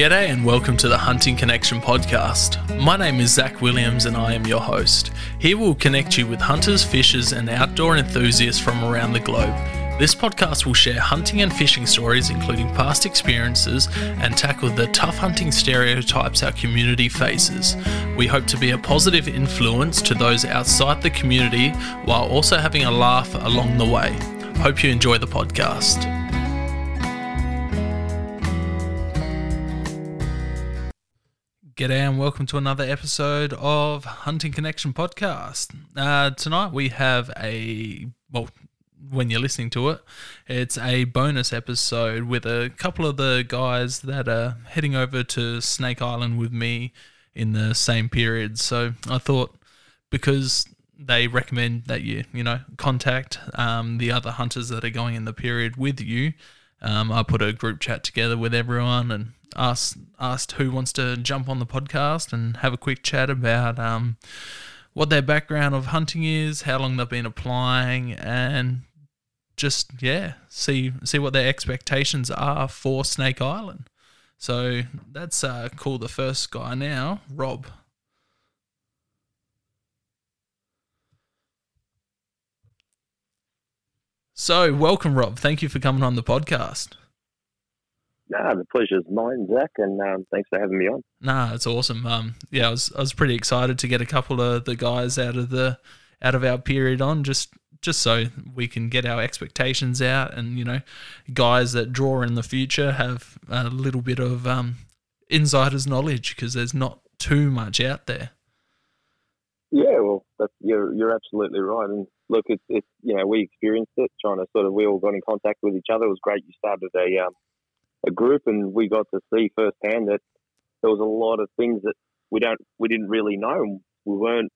G'day and welcome to the Hunting Connection podcast. My name is Zach Williams and I am your host. Here we'll connect you with hunters, fishers, and outdoor enthusiasts from around the globe. This podcast will share hunting and fishing stories, including past experiences, and tackle the tough hunting stereotypes our community faces. We hope to be a positive influence to those outside the community while also having a laugh along the way. Hope you enjoy the podcast. G'day and welcome to another episode of Hunting Connection podcast. Uh, tonight we have a well, when you're listening to it, it's a bonus episode with a couple of the guys that are heading over to Snake Island with me in the same period. So I thought because they recommend that you you know contact um, the other hunters that are going in the period with you. Um, I put a group chat together with everyone and asked asked who wants to jump on the podcast and have a quick chat about um, what their background of hunting is, how long they've been applying, and just yeah, see see what their expectations are for Snake Island. So that's uh, cool. The first guy now, Rob. So welcome, Rob. Thank you for coming on the podcast. Nah, the pleasure's mine, Zach, and um, thanks for having me on. Nah, it's awesome. Um, yeah, I was I was pretty excited to get a couple of the guys out of the out of our period on just just so we can get our expectations out and you know guys that draw in the future have a little bit of um, insiders knowledge because there's not too much out there. Yeah, well, that's, you're you're absolutely right. And look, it's it's you know we experienced it, trying to sort of we all got in contact with each other. It was great. You started a um, a group, and we got to see firsthand that there was a lot of things that we don't we didn't really know. We weren't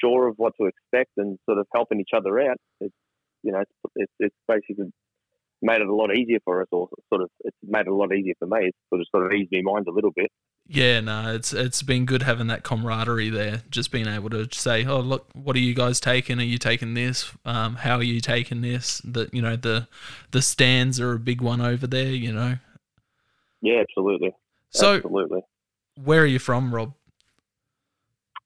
sure of what to expect, and sort of helping each other out. It's you know it's it's, it's basically made it a lot easier for us, or sort of it's made it a lot easier for me. It's sort of sort of eased my mind a little bit. Yeah, no, it's it's been good having that camaraderie there. Just being able to say, "Oh, look, what are you guys taking? Are you taking this? Um, how are you taking this?" That you know the the stands are a big one over there. You know. Yeah, absolutely. So, absolutely. where are you from, Rob?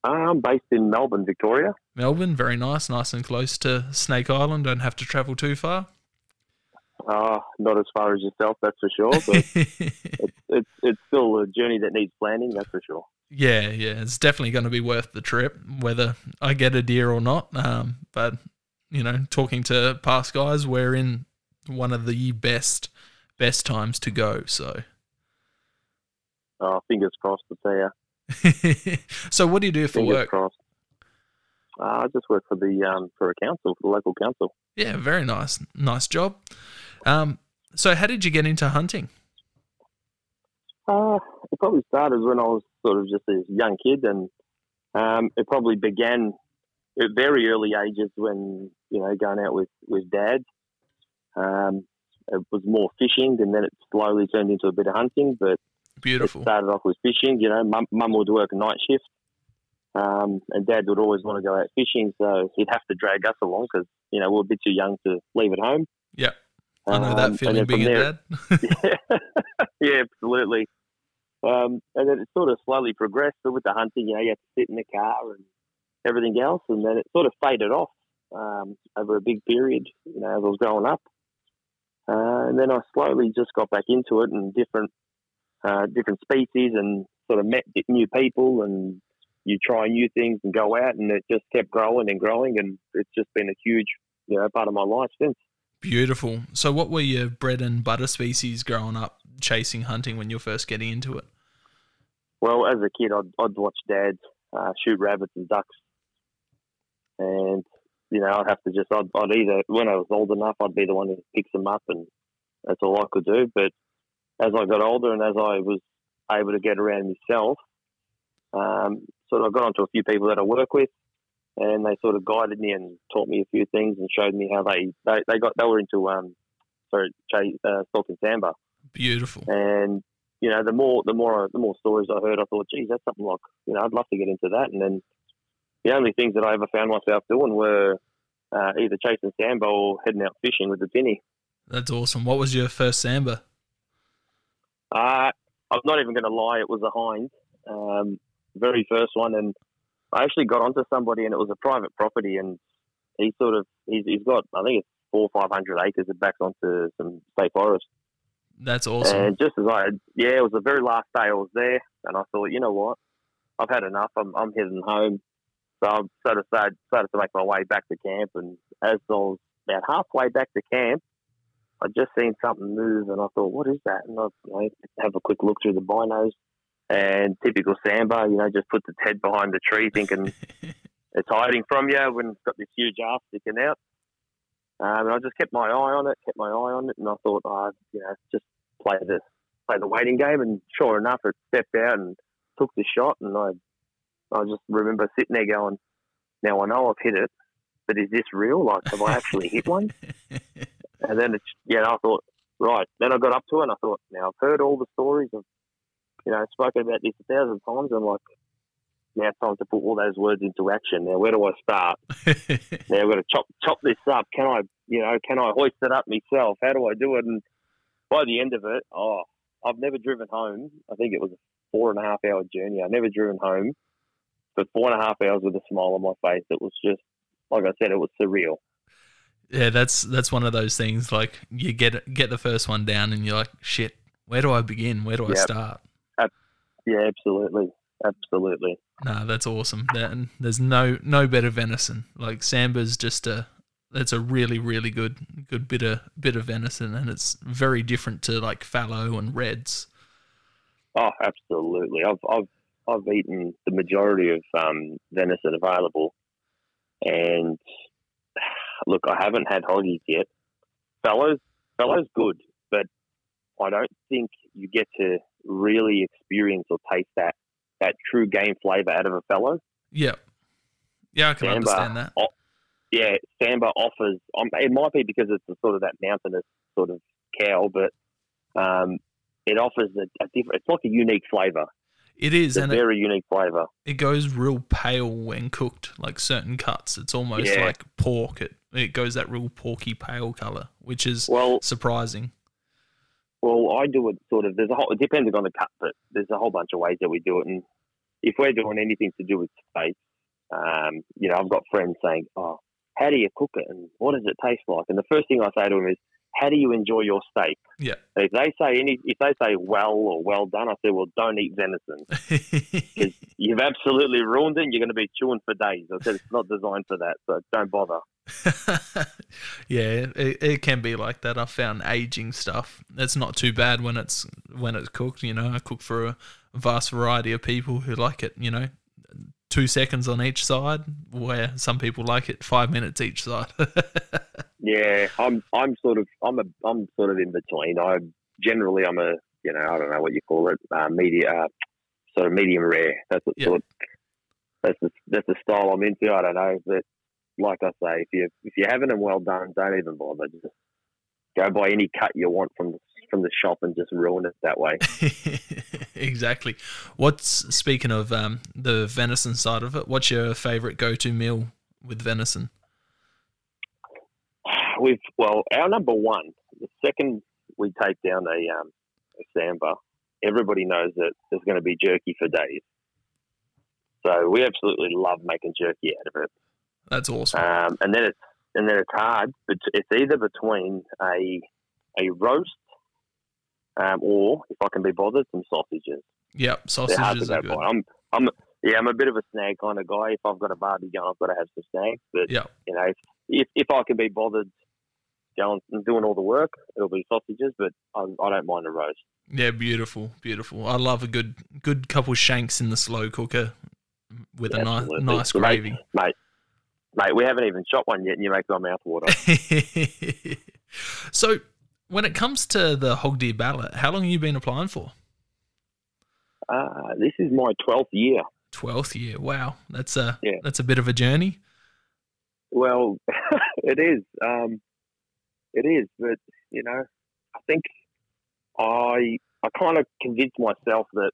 I'm based in Melbourne, Victoria. Melbourne, very nice, nice and close to Snake Island. Don't have to travel too far. Uh, not as far as yourself, that's for sure. But it's, it's it's still a journey that needs planning, that's for sure. Yeah, yeah, it's definitely going to be worth the trip, whether I get a deer or not. Um, but you know, talking to past guys, we're in one of the best best times to go. So, Oh, fingers crossed, I tell you. so what do you do for Fingers work? crossed. Uh, I just work for the um, for a council, for the local council. Yeah, very nice, nice job. Um, so how did you get into hunting? Uh, it probably started when I was sort of just a young kid, and um, it probably began at very early ages when you know going out with with dad. Um, it was more fishing, and then it slowly turned into a bit of hunting. But Beautiful. it started off with fishing. You know, mum, mum would work night shift, um, and dad would always want to go out fishing, so he'd have to drag us along because you know we were a bit too young to leave at home. Yeah, I know Um, that and feeling being a there- dad. yeah, absolutely. Um, and then it sort of slowly progressed. With the hunting, you know, you had to sit in the car and everything else, and then it sort of faded off um, over a big period. You know, as I was growing up, uh, and then I slowly just got back into it and different uh, different species, and sort of met new people, and you try new things and go out, and it just kept growing and growing, and it's just been a huge, you know, part of my life since. Beautiful. So, what were your bread and butter species growing up chasing hunting when you're first getting into it? Well, as a kid, I'd, I'd watch Dad uh, shoot rabbits and ducks, and you know, I'd have to just I'd, I'd either when I was old enough, I'd be the one who picks them up, and that's all I could do. But as I got older and as I was able to get around myself, um, sort of I got onto a few people that I work with, and they sort of guided me and taught me a few things and showed me how they they, they got they were into um sorry chase, uh, stalking sambar. Beautiful. And you know, the more the more the more stories I heard, I thought, geez, that's something like you know, I'd love to get into that. And then the only things that I ever found myself doing were uh, either chasing sambar or heading out fishing with the tinny. That's awesome. What was your first sambar? Uh, I I'm not even going to lie, it was a hind, um, very first one, and I actually got onto somebody, and it was a private property, and he sort of he's, he's got I think it's four or five hundred acres it backs onto some state forest. That's awesome. And just as I yeah, it was the very last day I was there, and I thought, you know what, I've had enough. I'm, I'm heading home. So I sort of started, started to make my way back to camp, and as I was about halfway back to camp, I just seen something move, and I thought, what is that? And I you know, have a quick look through the binos, and typical Sambar, you know, just puts its head behind the tree, thinking it's hiding from you when it's got this huge ass sticking out. Um, and I just kept my eye on it, kept my eye on it, and I thought, oh, you know, just play this, play the waiting game. And sure enough, it stepped out and took the shot, and I, I just remember sitting there going, now I know I've hit it, but is this real? Like, have I actually hit one? And then it's, yeah, I thought, right. Then I got up to it and I thought, now I've heard all the stories of, you know, spoken about this a thousand times and like, now it's time to put all those words into action. Now, where do I start? now I've got to chop chop this up. Can I, you know, can I hoist it up myself? How do I do it? And by the end of it, oh, I've never driven home. I think it was a four and a half hour journey. I've never driven home for four and a half hours with a smile on my face. It was just, like I said, it was surreal. Yeah, that's that's one of those things. Like you get get the first one down, and you're like, shit. Where do I begin? Where do I Yep. start? Yeah, absolutely, absolutely. No, that's awesome. That, and there's no no better venison. Like Sambar's just a that's a really really good good bit of bit of venison, and it's very different to like fallow and reds. Oh, absolutely. I've I've I've eaten the majority of um, venison available, and look, I haven't had hoggies yet. Fallows, fallows, good, but I don't think you get to really experience or taste that that true game flavour out of a fallow. Yeah, yeah, I can Sambar. understand that. Yeah, Sambar offers. Um, it might be because it's a sort of that mountainous sort of cow, but um, it offers a, a different. It's like a unique flavour. It is, It's a and it, very unique flavour. it goes real pale when cooked. Like certain cuts, it's almost Yeah. like pork. It it goes that real porky pale color, which is Well, surprising. Well, I do it sort of. There's a whole. It depends on the cut, but there's a whole bunch of ways that we do it. And if we're doing anything to do with steak, um, you know, I've got friends saying, "Oh, how do you cook it, and what does it taste like?" And the first thing I say to them is, "How do you enjoy your steak?" Yeah. And if they say any, if they say well or well done, I say, "Well, don't eat venison. Because you've absolutely ruined it. and You're going to be chewing for days." I said, "It's not designed for that, so don't bother." yeah, it, it can be like that. I've found aging stuff. It's not too bad when it's when it's cooked. You know, I cook for a vast variety of people who like it. You know, two seconds on each side, where some people like it five minutes each side. Yeah, I'm I'm sort of I'm a I'm sort of in between. I generally I'm a you know I don't know what you call it uh, media uh, sort of medium rare. That's what Yeah. sort that's the that's the style I'm into. I don't know, but like I say, if you if you're having them well done, don't even bother. Just go buy any cut you want from the, from the shop and just ruin it that way. exactly. What's speaking of um, the venison side of it? What's your favorite go-to meal with venison? We've well, our number one. The second we take down a um, a sambar, everybody knows that there's going to be jerky for days. So we absolutely love making jerky out of it. That's awesome. Um, and then it's and then it's hard, but it's either between a a roast um, or if I can be bothered, some sausages. Yep, They're hard to sausages are good. by. I'm I'm yeah, I'm a bit of a snag kind of guy. If I've got a barbie going, I've got to have some snags. But Yeah. you know, if, if if I can be bothered going and doing all the work, it'll be sausages. But I, I don't mind a roast. Yeah, beautiful, beautiful. I love a good good couple shanks in the slow cooker with a nice Absolutely. nice So, mate, gravy. mate. Mate, we haven't even shot one yet, and you make my mouth water. so, when it comes to the hog deer ballot, how long have you been applying for? Uh, this is my twelfth year. Twelfth year. Wow, that's a Yeah. that's a bit of a journey. Well, it is. Um, it is, but you know, I think I I kind of convinced myself that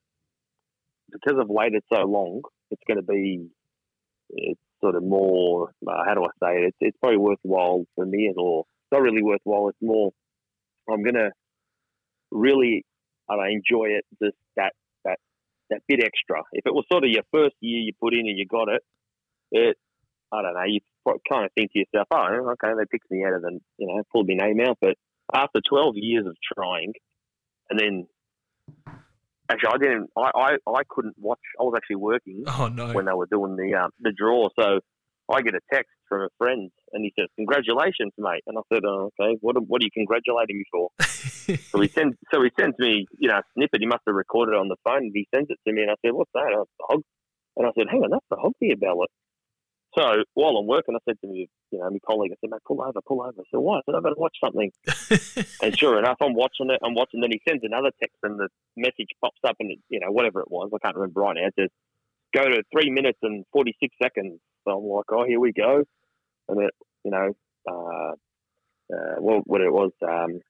because I've waited so long, it's going to be it's sort of more. Uh, how do I say it? It's, it's probably worthwhile for me, or it's not really worthwhile. It's more. I'm going to really I know, enjoy it just that that that bit extra. If it was sort of your first year you put in and you got it, it I don't know, you kind of think to yourself, oh, okay, they picked me out of the, you know, pulled my name out. But after 12 years of trying, and then actually, I didn't, I, I, I couldn't watch. I was actually working Oh no. when they were doing the um, the draw. So I get a text from a friend, and he says, "Congratulations, mate." And I said, oh, "Okay, what what are you congratulating me for?" So he sends so he sends me you know a snippet. He must have recorded it on the phone. And he sends it to me, and I said, "What's that?" And, I, the hog. and I said, "Hang on, that's the hog deer ballot." So while I'm working, I said to me, you know, my colleague, I said, "Mate, pull over, pull over." I said, "Why?" I said, "I've got to watch something." And sure enough, I'm watching it. I'm watching. Then he sends another text, and the message pops up, and it, you know, whatever it was, I can't remember right now. It says, "Go to three minutes and forty six seconds." So I'm like, "Oh, here we go," and it, you know, uh, uh, what what it was. Um,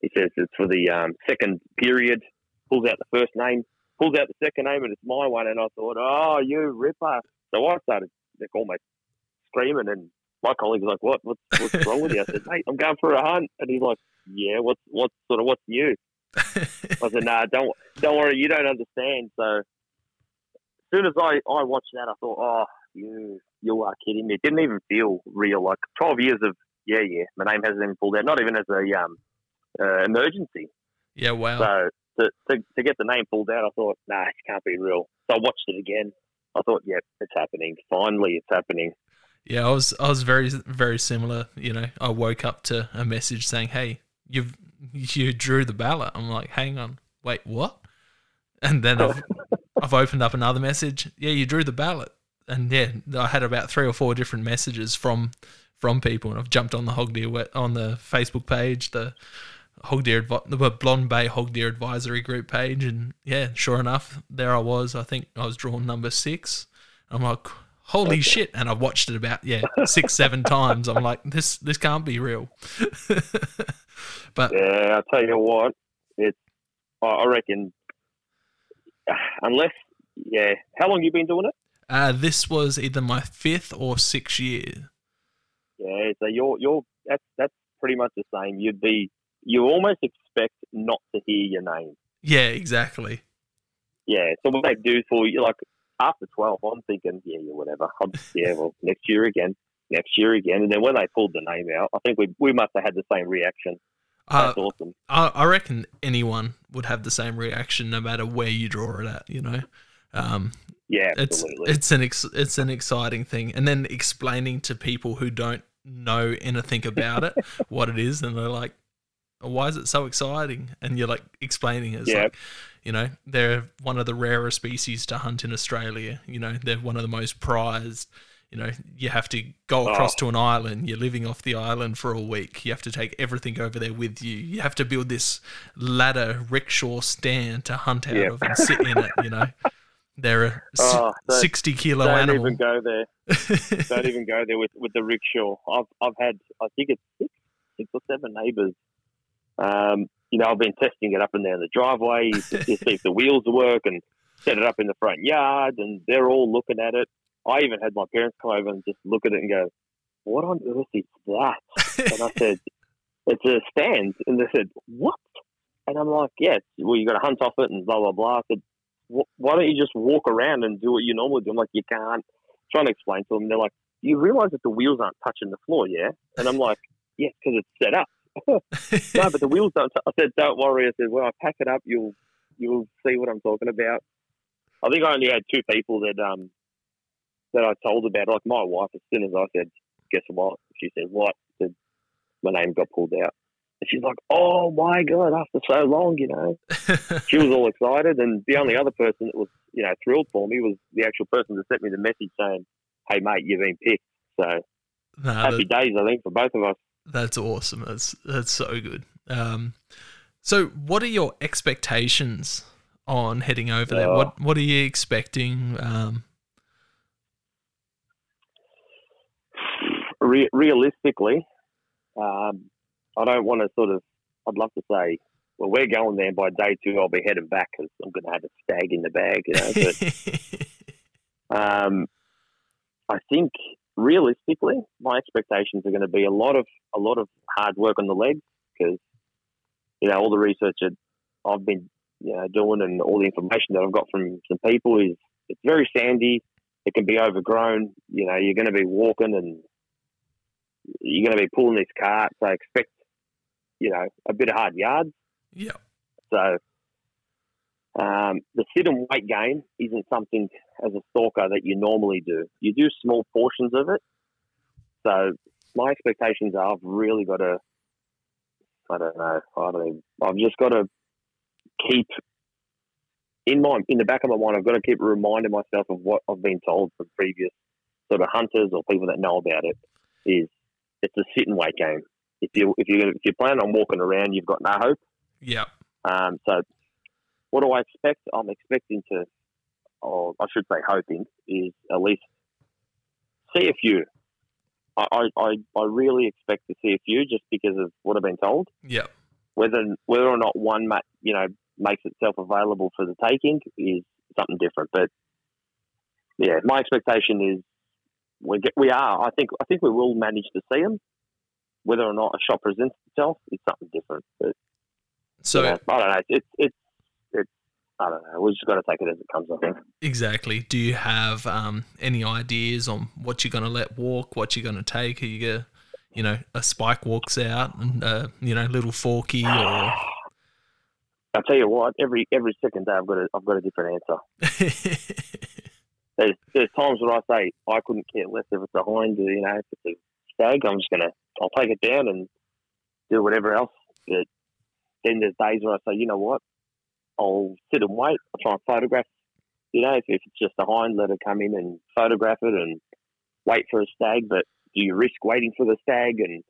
he says it's for the um, second period. Pulls out the first name, pulls out the second name, and it's my one. And I thought, "Oh, you ripper!" So I started like almost screaming, and my colleague was like, "What? What's, what's wrong with you?" I said, "Mate, I'm going for a hunt," and he's like, "Yeah, what's what's sort of what's new?" I said, "Nah, don't don't worry, you don't understand." So as soon as I I watched that, I thought, "Oh, you you are kidding me!" It didn't even feel real. Like twelve years of yeah, yeah, my name hasn't even pulled out, not even as a um uh, emergency. yeah. Wow. So to, to to get the name pulled out, I thought, "Nah, it can't be real." So I watched it again. I thought, "Yep, it's happening. Finally, it's happening." Yeah, I was I was very very similar. You know, I woke up to a message saying, "Hey, you've you drew the ballot." I'm like, "Hang on, wait, what?" And then I've I've opened up another message. Yeah, you drew the ballot, and yeah, I had about three or four different messages from from people, and I've jumped on the Hog Deer on the Facebook page, the Hog Deer Advi- the Blond Bay Hog Deer Advisory Group page, and yeah, sure enough, there I was. I think I was drawn number six. I'm like, holy shit! And I've watched it about yeah six seven times. I'm like, this this can't be real. but Yeah, I'll tell you what, it's I I reckon unless yeah, how long you been doing it? uh, this was either my fifth or sixth year. Yeah, so you're you're that's that's pretty much the same. You'd be you almost expect not to hear your name. Yeah, exactly. Yeah, so what they do for you, like after twelve, I'm thinking, yeah, yeah, whatever. I'm, yeah, well, next year again, next year again, and then when they pulled the name out, I think we we must have had the same reaction. Uh, That's awesome. I, I reckon anyone would have the same reaction no matter where you draw it at. You know, um, Yeah, it's absolutely. it's an ex- it's an exciting thing, and then explaining to people who don't know anything about it what it is, and they're like, "Why is it so exciting?" And you're like explaining it. It's Yeah. like, you know, they're one of the rarer species to hunt in Australia. You know, they're one of the most prized. You know, you have to go oh. across Oh. to an island. You're living off the island for a week. You have to take everything over there with you. You have to build this ladder rickshaw stand to hunt out Yep. of and sit in it. You know, they're a Oh, don't- 60 kilo animal. Don't even go there. Don't even go there with, with the rickshaw. I've I've had I think it's six six or seven neighbours. Um, you know, I've been testing it up and down the driveway to see if the wheels work and set it up in the front yard, and they're all looking at it. I even had my parents come over and just look at it and go, "What on earth is that?" And I said, "It's a stand," and they said, "What?" And I'm like, "Yeah, well, you got to hunt off it and blah blah blah." I said, "Why don't you just walk around and do what you normally do?" I'm like, "You can't." Trying to explain to them, they're like, "You realise that the wheels aren't touching the floor, yeah?" And I'm like, "Yeah, because it's set up." No, but the wheels don't. I said, "Don't worry." I said, "When I pack it up, you'll you'll see what I'm talking about." I think I only had two people that um that I told about. Like my wife, as soon as I said, "Guess what?" She said, "What?" I said, "My name got pulled out." And she's like, "Oh my god!" After so long, you know, she was all excited. And the only other person that was, you know, thrilled for me was the actual person that sent me the message saying, "Hey mate, you've been picked." So Nah, happy that- days, I think, for both of us. That's awesome. That's that's so good. Um, so, what are your expectations on heading over there? What What are you expecting? Um, Re- realistically, um, I don't want to sort of. I'd love to say, well, we're going there. By day two, I'll be heading back because I'm going to have a stag in the bag, you know. But um, I think realistically, my expectations are going to be a lot of a lot of hard work on the legs because you know all the research that I've been you know doing and all the information that I've got from some people is it's very sandy. It can be overgrown. You know, you're going to be walking and you're going to be pulling this cart. So expect, you know, a bit of hard yards. Yeah. So um, the sit and wait game isn't something as a stalker that you normally do. You do small portions of it. So my expectations are I've really got to, I don't know, I don't even, I've just got to keep in my in the back of my mind. I've got to keep reminding myself of what I've been told from previous sort of hunters or people that know about it. Is it's a sit and wait game. If you if you if you plan on walking around, you've got no hope. Yeah. Um, so what do I expect? I'm expecting to, or I should say, hoping is at least see a few. I, I, I really expect to see a few just because of what I've been told. Yeah. Whether whether or not one, ma- you know, makes itself available for the taking is something different. But yeah, my expectation is we get, we are. I think I think we will manage to see them. Whether or not a shot presents itself is something different. But So you know, I don't know. It's it's I don't know. We've just got to take it as it comes. I think. exactly. Do you have um, any ideas on what you're going to let walk? What you're going to take? Are you gonna, you know, a spike walks out and uh, you know, little forky or I'll tell you what. Every every second day, I've got a I've got a different answer. There's there's times where I say I couldn't care less if it's a hind, or, you know, if it's a stag. I'm just gonna I'll take it down and do whatever else. But then there's days where I say, you know what, I'll sit and wait. I'll try and photograph. You know, if, if it's just a hind, let it come in and photograph it and wait for a stag. But do you risk waiting for the stag? And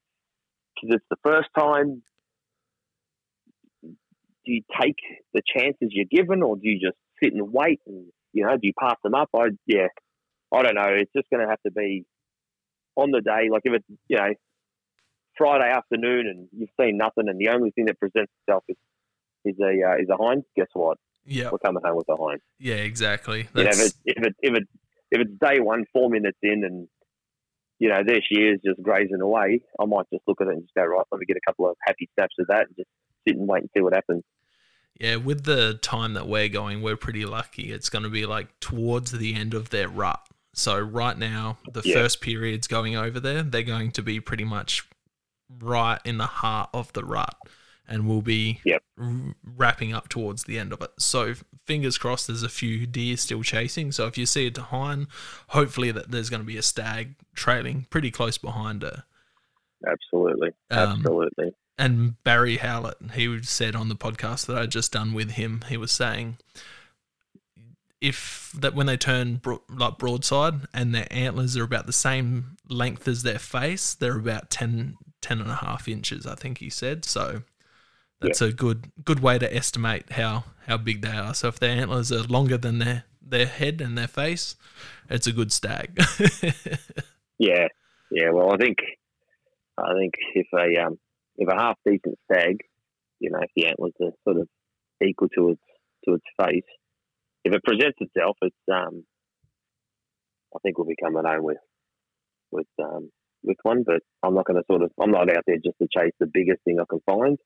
because it's the first time, do you take the chances you're given, or do you just sit and wait? And you know, do you pass them up? I yeah, I don't know. It's just going to have to be on the day. Like if it's you know Friday afternoon and you've seen nothing, and the only thing that presents itself is is a uh, is a hind. Guess what? yeah, We're coming home with a hind. yeah, exactly. You know, if it if it if it if it's day one, four minutes in, and you know there she is just grazing away, I might just look at it and just go right. Let me get a couple of happy snaps of that, and just sit and wait and see what happens. yeah, with the time that we're going, we're pretty lucky. It's going to be like towards the end of their rut. So right now, the Yeah. first period's going over there. They're going to be pretty much right in the heart of the rut, and we'll be Yep. r- wrapping up towards the end of it. So fingers crossed, there's a few deer still chasing. So if you see a hind, hopefully that there's going to be a stag trailing pretty close behind her. Absolutely, Um, absolutely. and Barry Howlett, he said on the podcast that I just done with him, he was saying if that when they turn bro- like broadside and their antlers are about the same length as their face, they're about 10, 10 and a half inches, I think he said. So that's a good good way to estimate how how big they are. So if their antlers are longer than their their head and their face, it's a good stag. Yeah, yeah. Well, I think I think if a um if a half decent stag, you know, if the antlers are sort of equal to its to its face, if it presents itself, it's um, I think we'll be coming home with with um with one. But I'm not going to sort of I'm not out there just to chase the biggest thing I can find.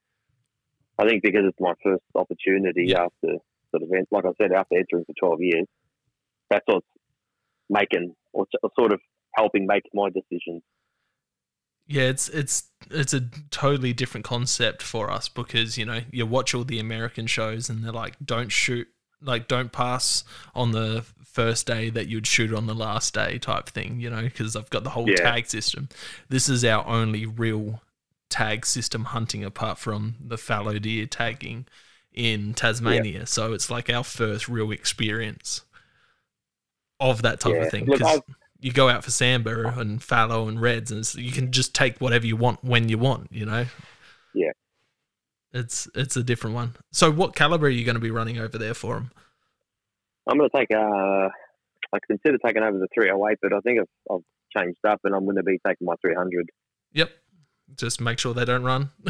I think because it's my first opportunity Yeah. after sort of like I said after entering for 12 years, that's what's making or sort of helping make my decisions. Yeah, it's it's it's a totally different concept for us because you know you watch all the American shows and they're like, don't shoot, like don't pass on the first day that you'd shoot on the last day type thing, you know, because I've got the whole Yeah. tag system. This is our only real tag system hunting apart from the fallow deer tagging in Tasmania. So it's like our first real experience of that type Yeah. of thing. Because you go out for Sambar and fallow and reds, and you can just take whatever you want when you want. You know. Yeah. It's it's a different one. So, what caliber are you going to be running over there for them? I'm going to take uh, I consider taking over the 308, but I think I've, I've changed up, and I'm going to be taking my 300. Yep. Just make sure they don't run.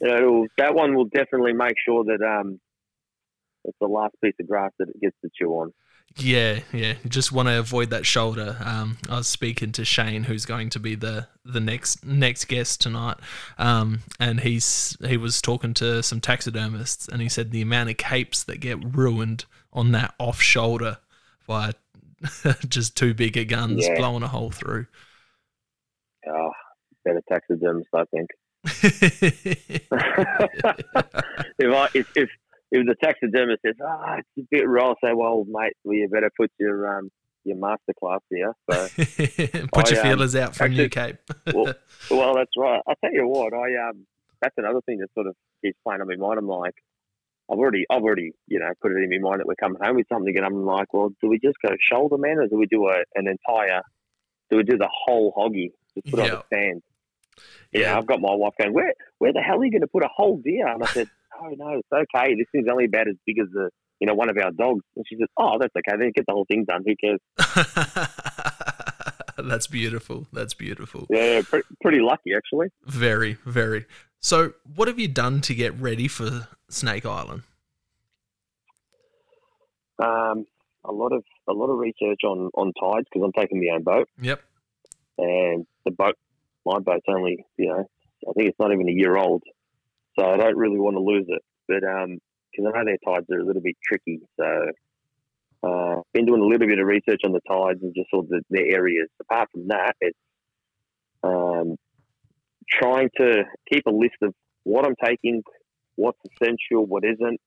It'll, that one will definitely make sure that um, it's the last piece of grass that it gets to chew on. Yeah, yeah. You just want to avoid that shoulder. Um, I was speaking to Shane, who's going to be the the next next guest tonight, um, and he's he was talking to some taxidermists, and he said the amount of capes that get ruined on that off shoulder by just two bigger guns Yeah. blowing a hole through. Oh, better taxidermist, I think. if I if, if if the taxidermist says, "Ah, it's a bit raw," I say, "Well, mate, well, you better put your um your master class here." So, Put your I, um, feelers out for a new cape. well, well, that's right. I tell you what, I um, that's another thing that sort of keeps playing on my mind. I'm like, I've already, I've already, you know, put it in my mind that we're coming home with something, and I'm like, well, do we just go shoulder man, or do we do a, an entire, do we do the whole hoggy, just put on the stand? Yeah, Yeah. I've got my wife going, where, where the hell are you going to put a whole deer? And I said, oh no, it's okay. This thing's only about as big as the, you know, one of our dogs. And she said, oh, that's okay. Then get the whole thing done. Who cares? That's beautiful. That's beautiful. Yeah, pre- pretty lucky actually. Very, very. So, what have you done to get ready for Snake Island? Um, a lot of a lot of research on on tides because I'm taking my own boat, Yep. and the boat, my boat's only you know, I think it's not even a year old, so I don't really want to lose it. But um, because I know their tides are a little bit tricky, so uh, been doing a little bit of research on the tides and just sort of the, the areas. Apart from that, it's um, trying to keep a list of what I'm taking, what's essential, what isn't.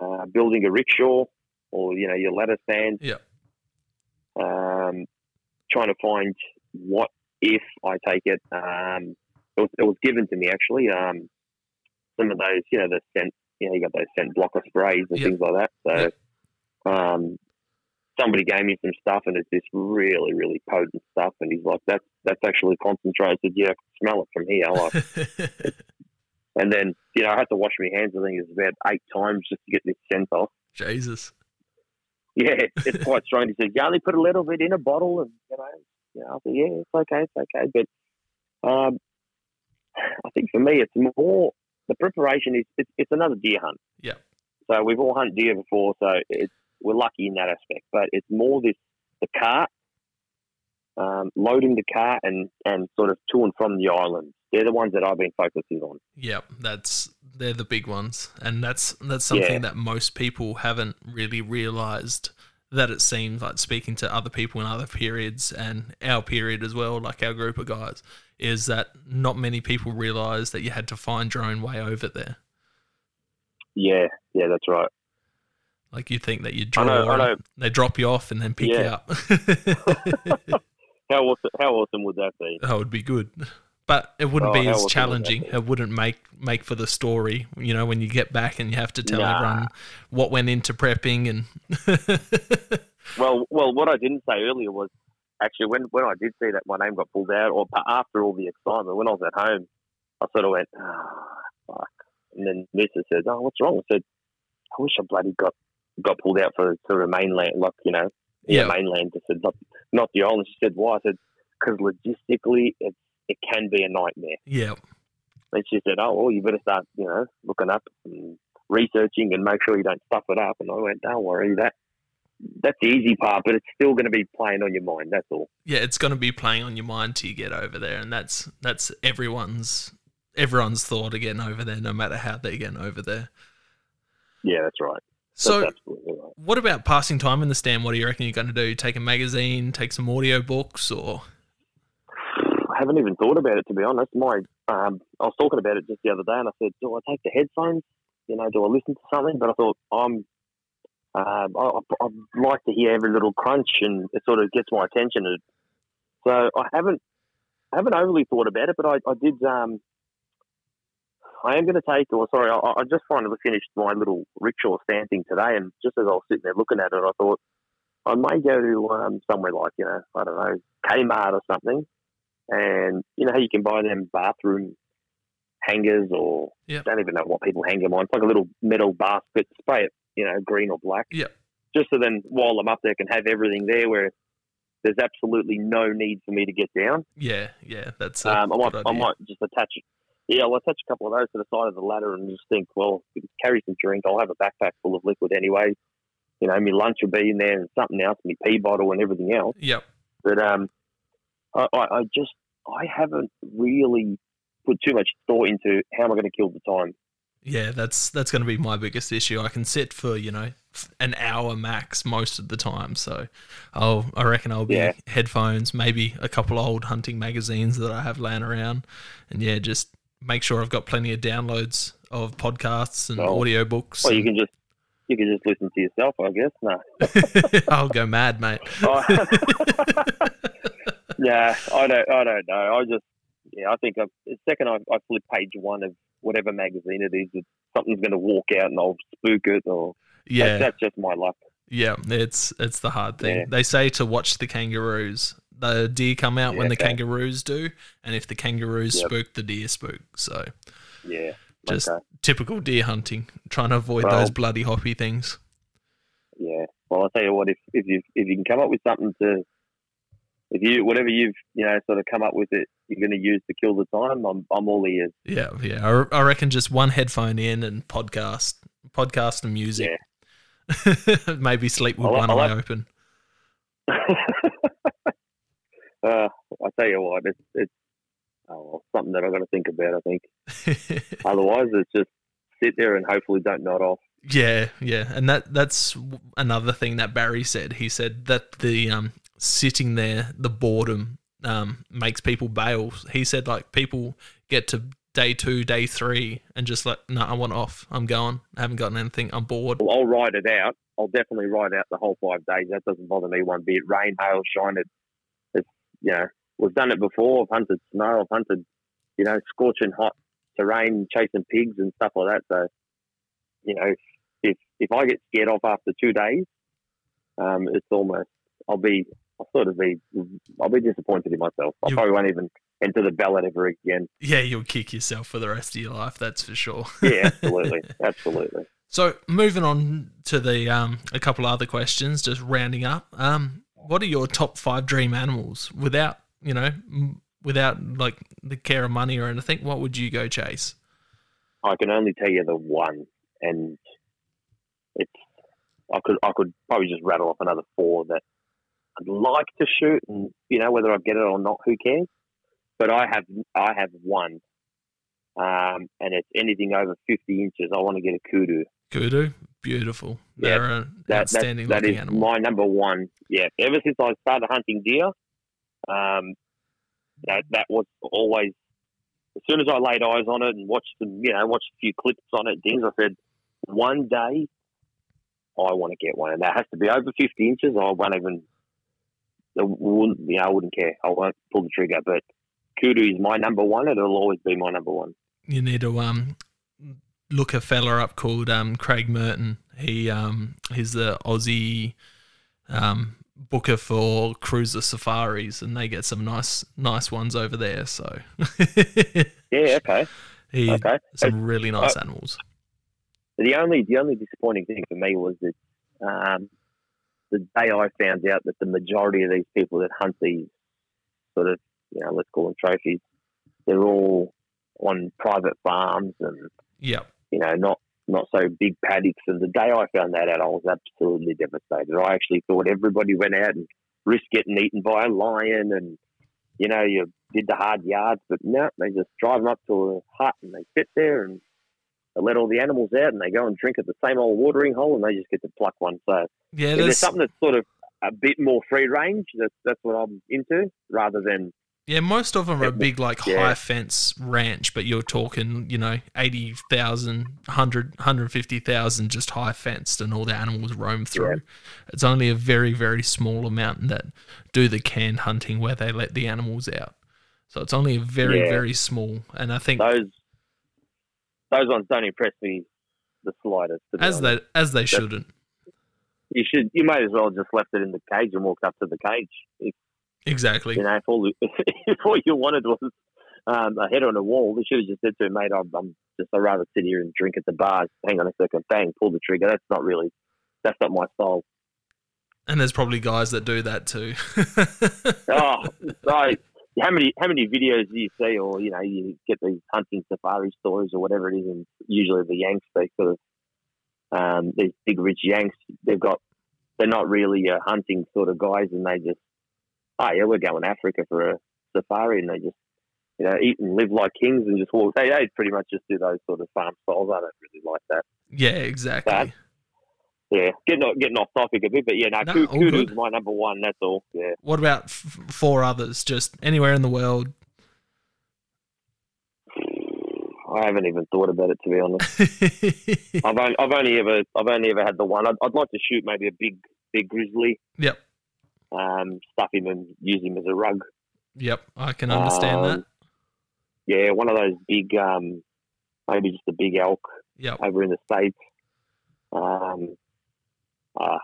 Uh, building a rickshaw or you know your ladder stand. Yeah. Um, trying to find what if I take it. Um, it was, it was given to me actually. Um, some of those, you know, the scent, you know, you got those scent blocker sprays and Yep. things like that. So, um, somebody gave me some stuff, and it's this really, really potent stuff. And he's like, "That's that's actually concentrated." "Yeah, I can smell it from here." Like, and then, you know, I had to wash my hands. I think it was about eight times just to get this scent off. Jesus. Yeah, it's quite strong. He said, "You only put a little bit in a bottle, and you know, know." I said, "Yeah, it's okay, it's okay." But um, I think for me, it's more the preparation is it's, it's another deer hunt. Yeah. So we've all hunted deer before, so it's we're lucky in that aspect. But it's more this the cart, um, loading the cart, and and sort of to and from the island. They're the ones that I've been focusing on. Yep, that's they're the big ones, and that's that's something Yeah. that most people haven't really realized. That it seems like speaking to other people in other periods and our period as well, like our group of guys, is that not many people realize that you had to find your own way over there. Yeah, yeah, that's right. Like you think that you I know, I know. they drop you off and then pick you up. How awesome, how awesome would that be? that would be good. But it wouldn't Oh, be as awesome would that challenging. It wouldn't make make for the story. You know, when you get back and you have to tell Nah. everyone what went into prepping and Well, well, what I didn't say earlier was actually when, when I did see that my name got pulled out, or after all the excitement, when I was at home, I sort of went, oh, fuck. And then Mrs. said, oh, what's wrong? I said, I wish I bloody got got pulled out for sort of mainland, like, you know, yeah, mainland. I said, not, not the island. She said, why? I said, because logistically, it, it can be a nightmare. yeah, And she said, oh, well, you better start, you know, looking up and researching and make sure you don't stuff it up. And I went, don't worry, that that's the easy part, but it's still going to be playing on your mind. That's all. yeah, it's going to be playing on your mind till you get over there, and that's that's everyone's everyone's thought of getting over there, no matter how they're getting over there. Yeah, that's right. So, right. what about passing time in the stand? What do you reckon you're going to do? Take a magazine, take some audio books, or haven't even thought about it to be honest. My, um, I was talking about it just the other day, and I said, do I take the headphones? You know, do I listen to something? But I thought I'm. Um, I, I, like to hear every little crunch, and it sort of gets my attention. So I haven't, I haven't overly thought about it, but I, I did. Um, I am going to take, or sorry, I, I just finally finished my little rickshaw stamping today, and just as I was sitting there looking at it, I thought I may go to um, somewhere like you know, I don't know, Kmart or something, and you know how you can buy them bathroom hangers, or Yep. don't even know what people hang them on. It's like a little metal basket, spray it, you know, green or black, Yeah. just so then while I'm up there, I can have everything there where. There's absolutely no need for me to get down. yeah, yeah, that's Um, I might, good I might just attach it. Yeah, I'll attach a couple of those to the side of the ladder and just think, well, carry some drink, I'll have a backpack full of liquid anyway. you know, my lunch will be in there and something else, my pee bottle and everything else. Yep. But um, I, I, just I haven't really put too much thought into how am I going to kill the time. Yeah, that's that's going to be my biggest issue. I can sit for you know an hour max most of the time, so I'll I reckon I'll be Yeah. headphones, maybe a couple of old hunting magazines that I have laying around, and yeah, just make sure I've got plenty of downloads of podcasts and Oh. audiobooks. Well, you can just you can just listen to yourself, I guess. No. I'll go mad, mate. Oh. Yeah, I don't. I don't know. I just yeah. I think I, the second I, I flip page one of whatever magazine it is, it's, something's going to walk out and I'll spook it, or yeah, that's, that's just my luck. Yeah, it's it's the hard thing. Yeah. They say to watch the kangaroos. The deer come out when the okay. kangaroos do, and if the kangaroos Yep. spook, the deer spook. So Yeah. just Okay. typical deer hunting, trying to avoid Well- those bloody hoppy things. Yeah. Well, I'll tell you what. If if you if you can come up with something to, if you whatever you've you know sort of come up with it, you're going to use to kill the time. I'm I'm all ears. Yeah, yeah. I, I reckon just one headphone in and podcast, podcast and music. Maybe sleep with I'll- one I'll eye have- open. uh, I tell you what, it's it's oh, something that I've got to think about. I think otherwise, it's just sit there and hopefully don't nod off. Yeah, yeah, and that that's another thing that Barry said. He said that the um sitting there, the boredom um makes people bail. He said like people get to day two, day three, and just like, no, I want off. I'm going. I haven't gotten anything. I'm bored. Well, I'll ride it out. I'll definitely ride out the whole five days. That doesn't bother me one bit. Rain, hail, shine. It, it's you know we've done it before. I've hunted snow. I've hunted you know scorching hot terrain, chasing pigs and stuff like that. So you know if if I get scared off after two days, um, it's almost I'll be I'll sort of be I'll be disappointed in myself. I probably won't even enter the ballot ever again. Yeah, you'll kick yourself for the rest of your life. That's for sure. Yeah, absolutely, absolutely. So moving on to the um, a couple other questions, just rounding up. Um, what are your top five dream animals without you know without like the care of money or anything? What would you go chase? I can only tell you the one, and it's I could I could probably just rattle off another four that I'd like to shoot, and you know whether I get it or not, who cares? But I have I have one, um, and it's anything over fifty inches. I want to get a kudu. Kudu, beautiful. Yeah, They're an That outstanding that, that is animal. my number one. Yeah, ever since I started hunting deer, um, that that was always. As soon as I laid eyes on it and watched some, you know, watched a few clips on it, things, I said, one day, I want to get one, and that has to be over fifty inches. I won't even, wouldn't, you know, I wouldn't care. I won't pull the trigger. But kudu is my number one, and it'll always be my number one. you need to um look a fella up called um Craig Merton. He um he's the Aussie um booker for cruiser safaris and they get some nice nice ones over there so Yeah, okay, he okay. some really nice animals The only the only disappointing thing for me was that um, the day I found out that the majority of these people that hunt these sort of you know let's call them trophies, they're all on private farms and yep you know not not so big paddocks. And the day I found that out, I was absolutely devastated. I actually thought everybody went out and risked getting eaten by a lion and you know you did the hard yards, but no, they just drive them up to a hut and they sit there and they let all the animals out and they go and drink at the same old watering hole and they just get to pluck one. So yeah if there's something that's sort of a bit more free range, that's that's what I'm into, rather than yeah most of them are Yeah, big like yeah. high fence ranch but you're talking you know 80,000 100 150,000 just high fenced and all the animals roam through it's only a very very small amount that do the canned hunting where they let the animals out so it's only a very Yeah. very small and i think those those ones don't impress me the slightest. as honest. they as they shouldn't you should you may as well just left it in the cage and walked up to the cage. If exactly you know, if all if all you wanted was um, a head on a wall, they should have just said to him, "Mate, I'm, I'm just I'd rather sit here and drink at the bar. Hang on a second, bang, pull the trigger. That's not really that's not my style." and there's probably guys that do that too oh, so how many how many videos do you see, or you know, you get these hunting safari stories or whatever it is, and usually the Yanks they sort of um, these big rich Yanks, they've got they're not really uh, hunting sort of guys, and they just oh yeah, we're going to Africa for a safari, and they just you know eat and live like kings and just walk. They, they pretty much just do those sort of farm styles. I don't really like that. Yeah, exactly. But, yeah, getting off, getting off topic a bit, but yeah, no, No, Kudu's my number one. That's all. Yeah. What about f- four others? Just anywhere in the world. I haven't even thought about it to be honest. I've only, I've only ever I've only ever had the one. I'd, I'd like to shoot maybe a big big grizzly, yep, um, stuff him and use him as a rug. yep. I can understand that. Um, Yeah, one of those big, um, maybe just a big elk Yep. over in the states. Um, uh,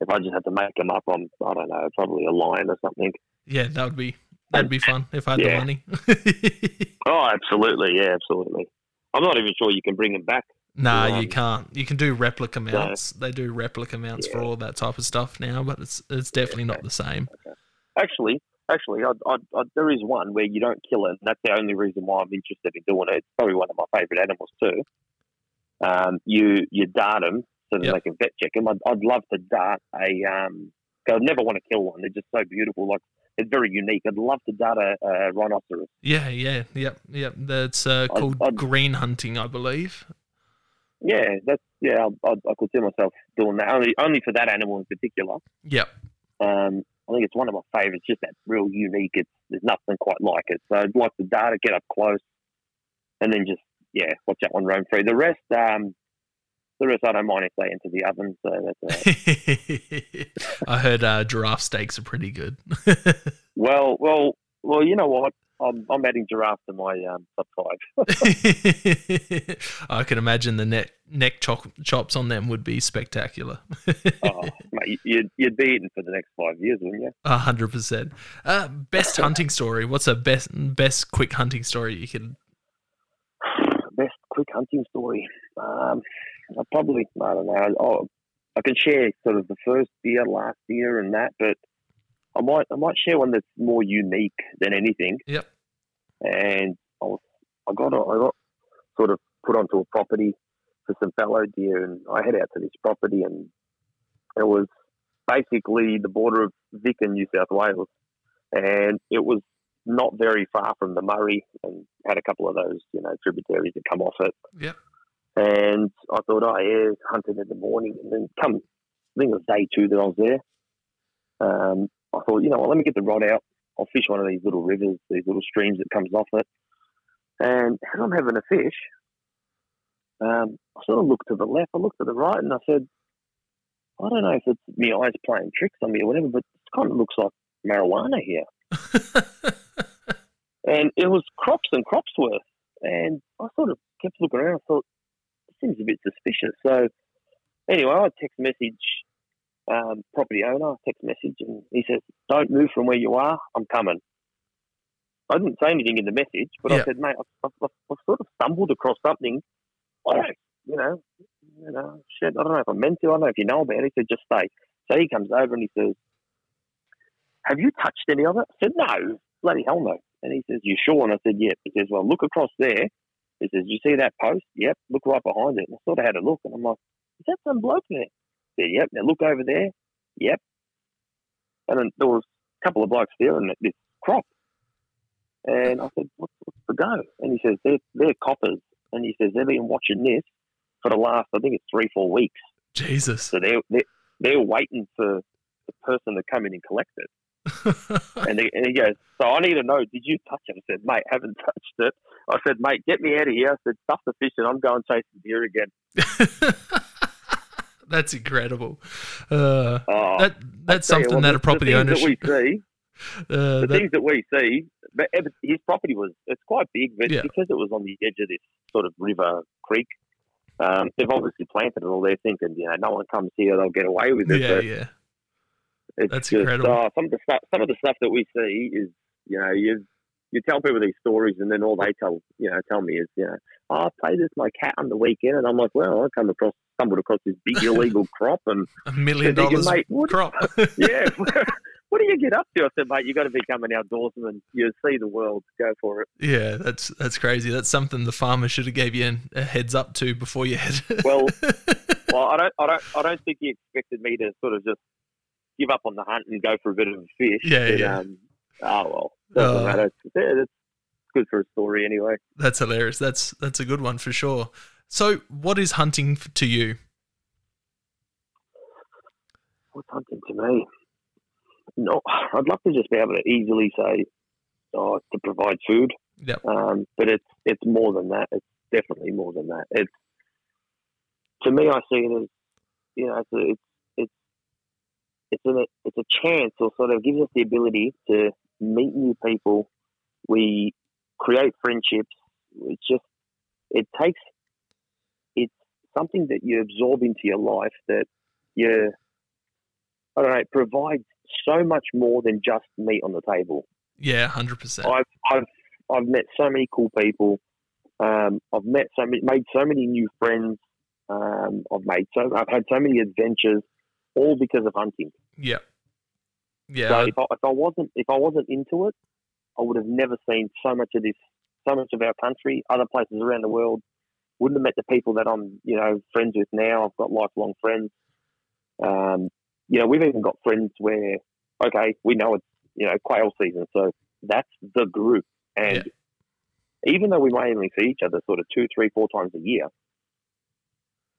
if I just had to make them up, I'm I don't know, probably a lion or something. Yeah, that would be that'd be fun if I had Yeah. the money. Oh, absolutely, yeah, absolutely. I'm not even sure you can bring them back. nah, Um, you can't. You can do replica mounts. They do replica mounts for all that type of stuff now, but it's it's definitely not the same. Actually, actually, I, I, I, there is one where you don't kill it, and that's the only reason why I'm interested in doing it. It's probably one of my favourite animals too. Um, you you dart them so that Yep. they can vet check them. I'd, I'd love to dart a. Um, I'd never want to kill one. They're just so beautiful. Like it's very unique. I'd love to dart a, a rhinoceros. Yeah, yeah, yep, yep. That's uh, I'd- called I'd- green hunting, I believe. Yeah, that's yeah. I, I, I could see myself doing that only only for that animal in particular. Yep. Um, I think it's one of my favourites. Just that real unique. It's there's nothing quite like it. So I'd like the data, get up close, and then just yeah, watch that one roam free. The rest, um, the rest I don't mind if they enter the oven. So that's I heard uh, giraffe steaks are pretty good. well, well, well. You know what? I'm I'm adding giraffe to my um, top five. I can imagine the neck neck chop, chops on them would be spectacular. oh, mate, you'd you'd be eating for the next five years, wouldn't you? A hundred percent. Uh, Best hunting story. What's a best best quick hunting story you can? Best quick hunting story. Um, I probably I don't know. Oh, I can share sort of the first year, last year, and that, but I might I might share one that's more unique than anything. Yep. And I was I got a, I got sort of put onto a property for some fallow deer, and I head out to this property, and it was basically the border of Vic and New South Wales, and it was not very far from the Murray, and had a couple of those you know tributaries that come off it. Yep. And I thought, oh yeah, hunting in the morning, and then come, I think it was day two that I was there. Um, I thought, you know what, let me get the rod out. I'll fish one of these little rivers, these little streams that comes off it. And as I'm having a fish, um, I sort of looked to the left, I looked to the right, and I said, I don't know if it's my eyes playing tricks on me or whatever, but it kind of looks like marijuana here. And it was crops and crops worth. And I sort of kept looking around. I thought, seems a bit suspicious. So anyway, I text message um, property owner, text message, and he says, don't move from where you are. I'm coming. I didn't say anything in the message, but Yeah. I said, mate, I've, I've, I've sort of stumbled across something. I don't, you know, you know, shit, I don't know if I meant to. I don't know if you know about it. He said, just stay. So he comes over and he says, have you touched any of it? I said, no, bloody hell no. And he says, you sure? And I said, yep. He says, well, look across there. He says, you see that post? Yep. Look right behind it. And I sort of had a look, and I'm like, is that some bloke there? He said, yep. Now look over there. Yep. And then there was a couple of blokes there and this crop. And I said, what's, what's the go? And he says, they're, they're coppers. And he says, they've been watching this for the last, I think it's three, four weeks. Jesus. So they're, they're, they're waiting for the person to come in and collect it. And he, and he goes, so I need to know, did you touch it? I said, mate, haven't touched it. I said, mate, get me out of here. I said, stuff the fish and I'm going chasing deer again. That's incredible. Uh, Oh, that that's something what, that a property the owner things should. that we see, Uh, the that, things that we see, but his property was, it's quite big, but Yeah. because it was on the edge of this sort of river creek, um, they've obviously planted it all there thinking, you know, no one comes here, they'll get away with it. yeah, but yeah. It's That's just, incredible. Uh, some of the stuff, some of the stuff that we see is, you know, you you tell people these stories, and then all they tell, you know, tell me is, you know, oh, I played with my cat on the weekend, and I'm like, well, I come across, stumbled across this big illegal crop, and A million dollars mate, what- crop. yeah, what do you get up to? I said, mate, you've got to become an outdoorsman. You see the world. Go for it. Yeah, that's that's crazy. That's something the farmer should have gave you a heads up to before you had. Well, well, I don't, I don't, I don't think he expected me to sort of just give up on the hunt and go for a bit of a fish. Yeah, but, yeah. Um, oh well, doesn't Oh. matter. It's, it's good for a story anyway. That's hilarious. That's that's a good one for sure. So, what is hunting to you? What's hunting to me? No, I'd love to just be able to easily say, oh, to provide food. Yep. Um, but it's it's more than that. It's definitely more than that. It's to me, I see it as you know, it's a, it's it's it's a it's a chance, or sort of gives us the ability to meet new people. We create friendships. It's just it takes it's something that you absorb into your life that you I don't know, it provides so much more than just meat on the table. Yeah, hundred percent. I've I've I've met so many cool people. Um, I've met so many, made so many new friends. Um, I've made so I've had so many adventures, all because of hunting. Yeah, yeah, So if I, if I wasn't if I wasn't into it, I would have never seen so much of this, so much of our country, other places around the world. Wouldn't have met the people that I'm, you know, friends with now. I've got lifelong friends. Um, you know, we've even got friends where, okay, we know it's you know quail season, so that's the group. And even though we may only see each other sort of two, three, four times a year,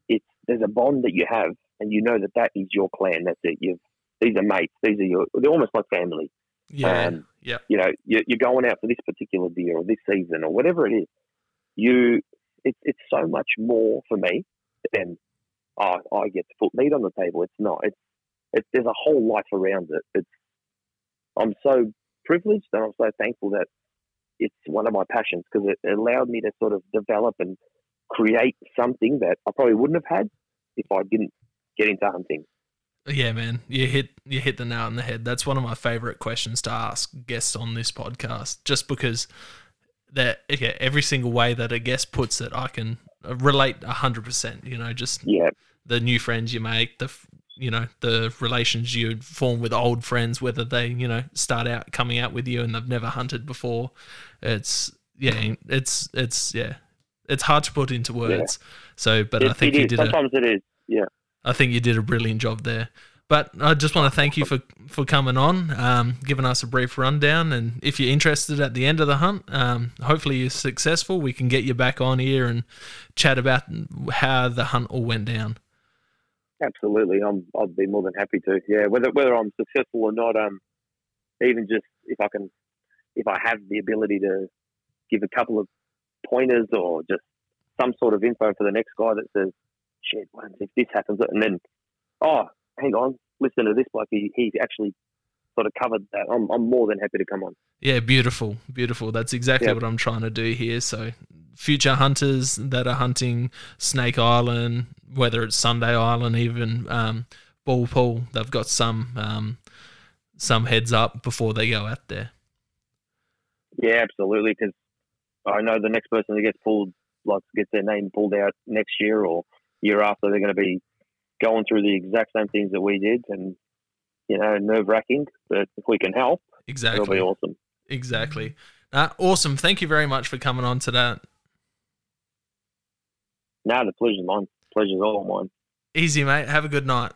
it's there's a bond that you have, and you know that that is your clan. That's it. You've these are mates. These are your. They're almost like family yeah, um, yeah, you know, you- you're going out for this particular deer or this season or whatever it is, you, it's it's so much more for me than oh, I get to put meat on the table. It's not. It's, it's there's a whole life around it. It's I'm so privileged and I'm so thankful that it's one of my passions because it allowed me to sort of develop and create something that I probably wouldn't have had if I didn't get into hunting. yeah, man. You hit you hit the nail on the head. That's one of my favorite questions to ask guests on this podcast, just because that yeah, every single way that a guest puts it, I can uh, relate hundred percent. You know, just Yeah, the new friends you make, the you know the relations you form with old friends, whether they you know start out coming out with you and they've never hunted before. It's yeah, it's it's yeah, it's hard to put into words. So, but I think it you did a, Sometimes it is. Yeah. I think you did a brilliant job there. But I just want to thank you for, for coming on, um, giving us a brief rundown. And if you're interested at the end of the hunt, um, hopefully you're successful. We can get you back on here and chat about how the hunt all went down. Absolutely, I'm. I'd be more than happy to. Yeah, whether whether I'm successful or not, um, even just if I can, if I have the ability to give a couple of pointers or just some sort of info for the next guy that says, "Shit, what if this happens?" and then, oh, hang on, listen to this bloke. He he actually sort of covered that. I'm I'm more than happy to come on. Yeah, beautiful, beautiful. That's exactly Yeah. what I'm trying to do here. So, future hunters that are hunting Snake Island, whether it's Sunday Island, even um, Boole Poole, they've got some um, some heads up before they go out there. Yeah, absolutely. Because I know the next person that gets pulled, like gets their name pulled out next year or year after, they're going to be going through the exact same things that we did, and you know, nerve wracking. But if we can help, exactly, it'll be awesome. Exactly. Uh, awesome. Thank you very much for coming on to that. Now the pleasure's mine. Pleasure's all mine. Easy, mate. Have a good night.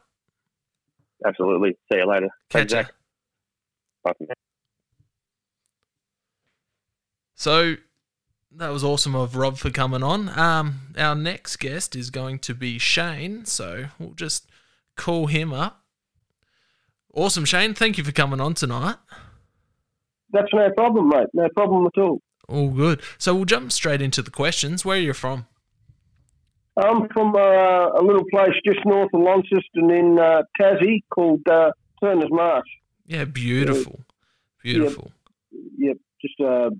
Absolutely. See you later. Catch Thanks. Zach. Bye for now. So that was awesome of Rob for coming on. Um, our next guest is going to be Shane, so we'll just call him up. Awesome, Shane. Thank you for coming on tonight. That's no problem, mate. No problem at all. All good. So we'll jump straight into the questions. Where are you from? I'm from uh, a little place just north of Launceston in uh, Tassie called uh, Turner's Marsh. Yeah, beautiful, beautiful. Yep, just uh,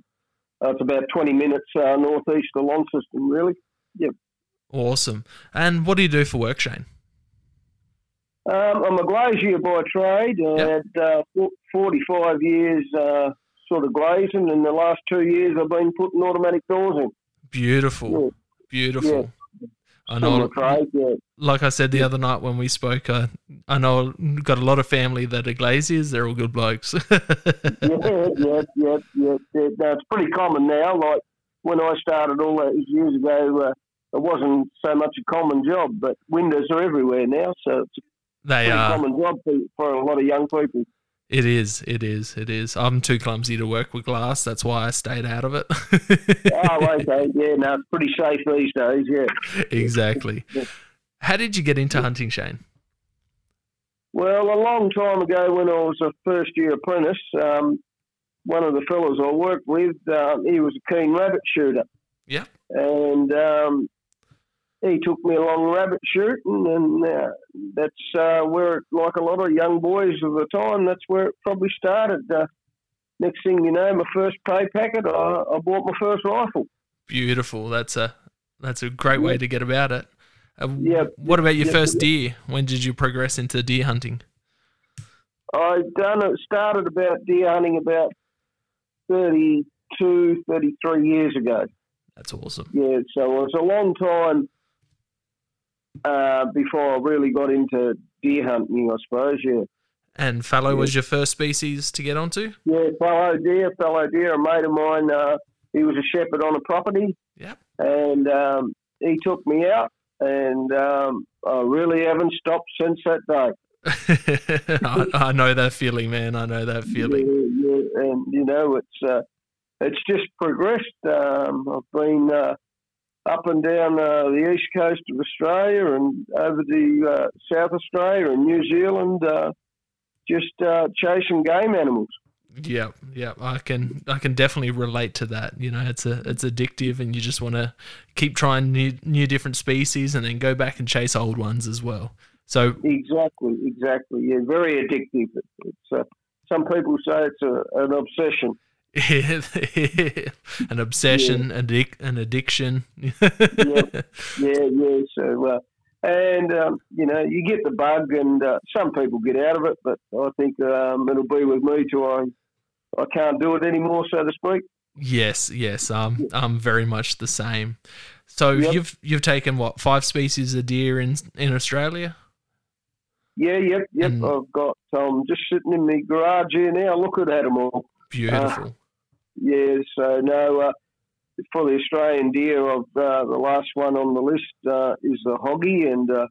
uh, it's about 20 minutes uh, northeast of Launceston, really. Yep. Awesome. And what do you do for work, Shane? Um, I'm a glazier by trade. I Yep. had uh, 45 years uh, sort of glazing, and the last two years I've been putting automatic doors in. Beautiful, Yeah. beautiful. I know. Like I said the other night when we spoke, I I know got a lot of family that are glaziers. They're all good blokes. yeah, yeah, yeah, yeah, it's pretty common now. Like when I started all those years ago, uh, it wasn't so much a common job, but windows are everywhere now, so it's a they pretty are. common job for, for a lot of young people. It is. It is. It is. I'm too clumsy to work with glass. That's why I stayed out of it. oh, okay, yeah, no, it's pretty safe these days. Yeah. exactly. How did you get into hunting, Shane? Well, a long time ago, when I was a first year apprentice, um, one of the fellows I worked with, um, he was a keen rabbit shooter. Yeah. And um, he took me along rabbit shooting, and uh, that's uh, where, like a lot of young boys of the time, that's where it probably started. Uh, next thing you know, my first pay packet, I, I bought my first rifle. Beautiful. That's a that's a great way to get about it. Uh, Yeah. What about your Yeah. first deer? When did you progress into deer hunting? I done it, started about deer hunting about 32, 33 years ago. That's awesome. Yeah, so it was a long time uh, before I really got into deer hunting, I suppose. Yeah, And fallow Yeah. was your first species to get onto? yeah, fallow deer, fallow deer. A mate of mine, uh, he was a shepherd on a property, Yep. and um, he took me out, and um, I really haven't stopped since that day. I, I know that feeling, man. I know that feeling. Yeah, yeah, and you know it's uh, it's just progressed. Um, I've been uh, up and down uh, the east coast of Australia and over to uh, South Australia and New Zealand, uh, just uh, chasing game animals. Yep, yep. I can I can definitely relate to that. You know, it's a it's addictive, and you just want to keep trying new new different species, and then go back and chase old ones as well. So Exactly, exactly. Yeah, very addictive. It, it's uh, some people say it's a, an obsession. an obsession, addic- an addiction. Yeah, yeah. yeah. So, uh, and um, you know, you get the bug, and uh, some people get out of it, but I think um, it'll be with me till I I can't do it anymore, so to speak. Yes, yes. Um, I'm very much the same. So Yep. you've you've taken what five species of deer in in Australia? Yeah, yep, yep. And- I've got um just sitting in the garage here now, looking at them all. Beautiful. Yeah, so no, uh, for the Australian deer, of uh, the last one on the list uh, is the hoggy, and uh,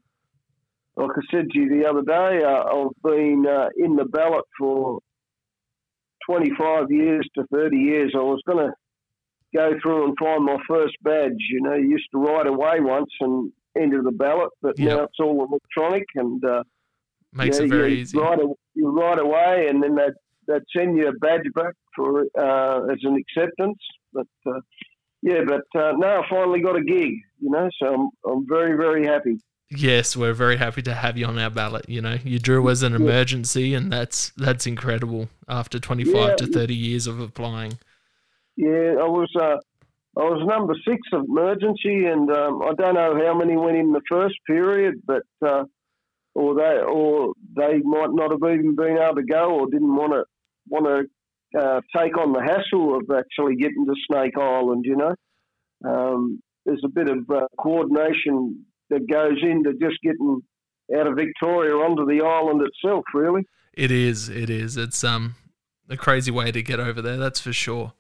like I said to you the other day, uh, I've been uh, in the ballot for 25 years to 30 years. I was going to go through and find my first badge. You know, you used to ride away once and enter the ballot, but Yep. now it's all electronic, and uh, Makes yeah, it very you easy. A- you ride away, and then they'd, they'd send you a badge back for uh, as an acceptance. But uh, yeah, but uh, no, I finally got a gig. You know, so I'm I'm very very happy. Yes, we're very happy to have you on our ballot. You know, you drew as an emergency, and that's that's incredible. After 25 Yeah. to 30 years of applying, Yeah, I was uh, I was number six of emergency, and um, I don't know how many went in the first period, but uh, or they or they might not have even been able to go, or didn't want to want to uh, take on the hassle of actually getting to Snake Island. You know, um, there's a bit of uh, coordination that goes into just getting out of Victoria onto the island itself. Really. it is. It is. It's um a crazy way to get over there. That's for sure.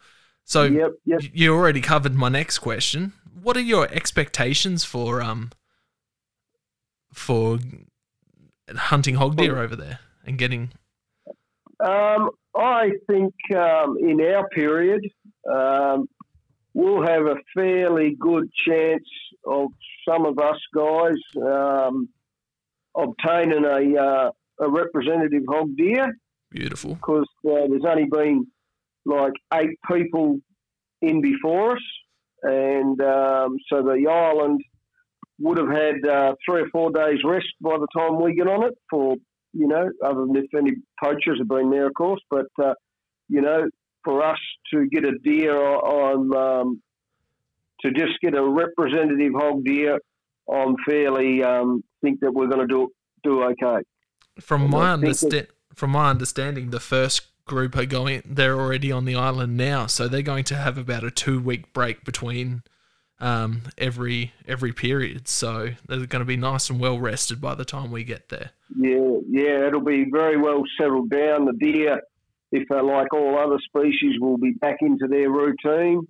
So yep. Yep. you already covered my next question. What are your expectations for um for hunting hog deer over there and getting? Um, I think um, in our period, um, we'll have a fairly good chance of some of us guys um, obtaining a, uh, a representative hog deer Beautiful. because uh, there's only been like eight people in before us, and um, so the island would have had uh, three or four days rest by the time we get on it. For you know, other than if any poachers have been there, of course, but uh, you know, for us to get a deer on, um, to just get a representative hog deer, I'm fairly um, think that we're going to do do okay. From my understand, from my understanding, the first group are going. They're already on the island now, so they're going to have about a two week break between um, every every period. So they're going to be nice and well rested by the time we get there. Yeah, yeah, it'll be very well settled down. The deer, if they're like all other species, will be back into their routine.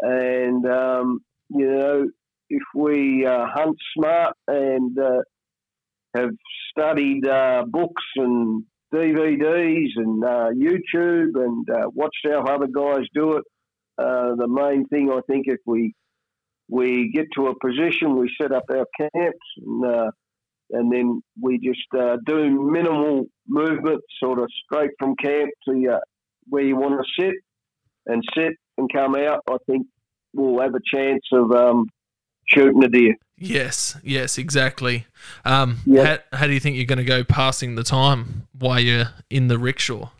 And um, you know, if we uh, hunt smart and uh, have studied uh, books and DVDs and uh, YouTube and uh, watched how other guys do it. Uh, the main thing I think if we we get to a position, we set up our camps and uh, and then we just uh, do minimal movement, sort of straight from camp to uh, where you want to sit and sit and come out. I think we'll have a chance of um, shooting a deer. Yes, yes, exactly. Um, Yeah. how, how do you think you're going to go passing the time while you're in the rickshaw?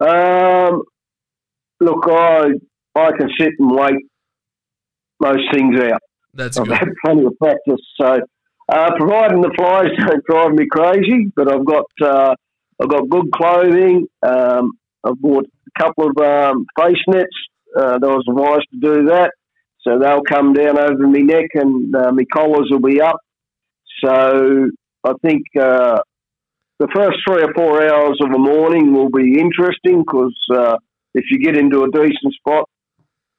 Um, look, I I can sit and wait most things out. That's I've good. had plenty of practice, so uh, providing the flies don't drive me crazy, but I've got uh, I've got good clothing. Um, I've bought a couple of um, face nets. Uh, I was advised to do that, so they'll come down over my neck and uh, my collars will be up. So I think uh, the first three or four hours of the morning will be interesting because uh, if you get into a decent spot,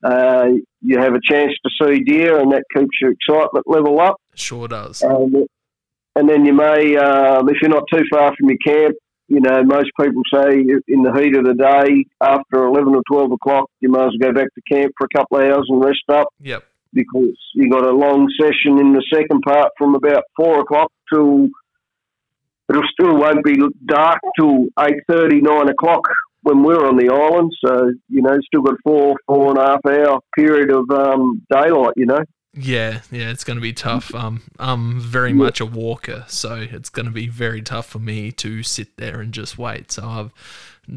uh, you have a chance to see deer, and that keeps your excitement level up. Sure does. And, and then you may, um, if you're not too far from your camp, you know, most people say in the heat of the day, after 11 or 12 o'clock, you might as well go back to camp for a couple of hours and rest up Yep. because you got a long session in the second part from about 4 o'clock till it'll still won't be dark till 8.30, 9 o'clock when we're on the island. So, you know, still got four, four and a half hour period of um, daylight, you know. Yeah, yeah, it's going to be tough. Um, I'm very much a walker, so it's going to be very tough for me to sit there and just wait. So I'm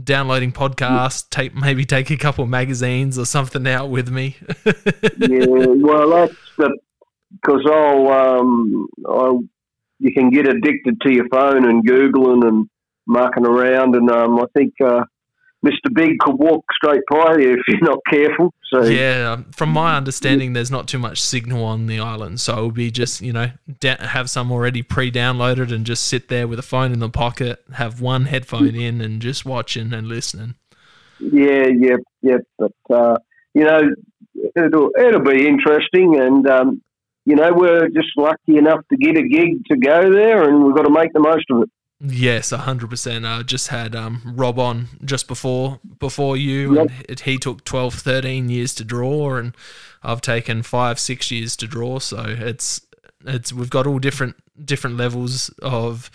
downloading podcasts, take maybe take a couple of magazines or something out with me. yeah, well, that's the because I'll, um, I'll you can get addicted to your phone and googling and mucking around, and um, I think uh, Mr. Big could walk straight by you if you're not careful. So yeah, um, from my understanding, there's not too much signal on the island, so it'll be just you know have some already pre-downloaded and just sit there with a phone in the pocket, have one headphone in, and just watching and listening. yeah, yeah, yeah. But uh, you know, it'll it'll be interesting, and um, you know, we're just lucky enough to get a gig to go there, and we've got to make the most of it. Yes, hundred percent. I just had um, Rob on just before before you, Yep. and it, he took 12, 13 years to draw, and I've taken five, six years to draw. So it's it's we've got all different different levels of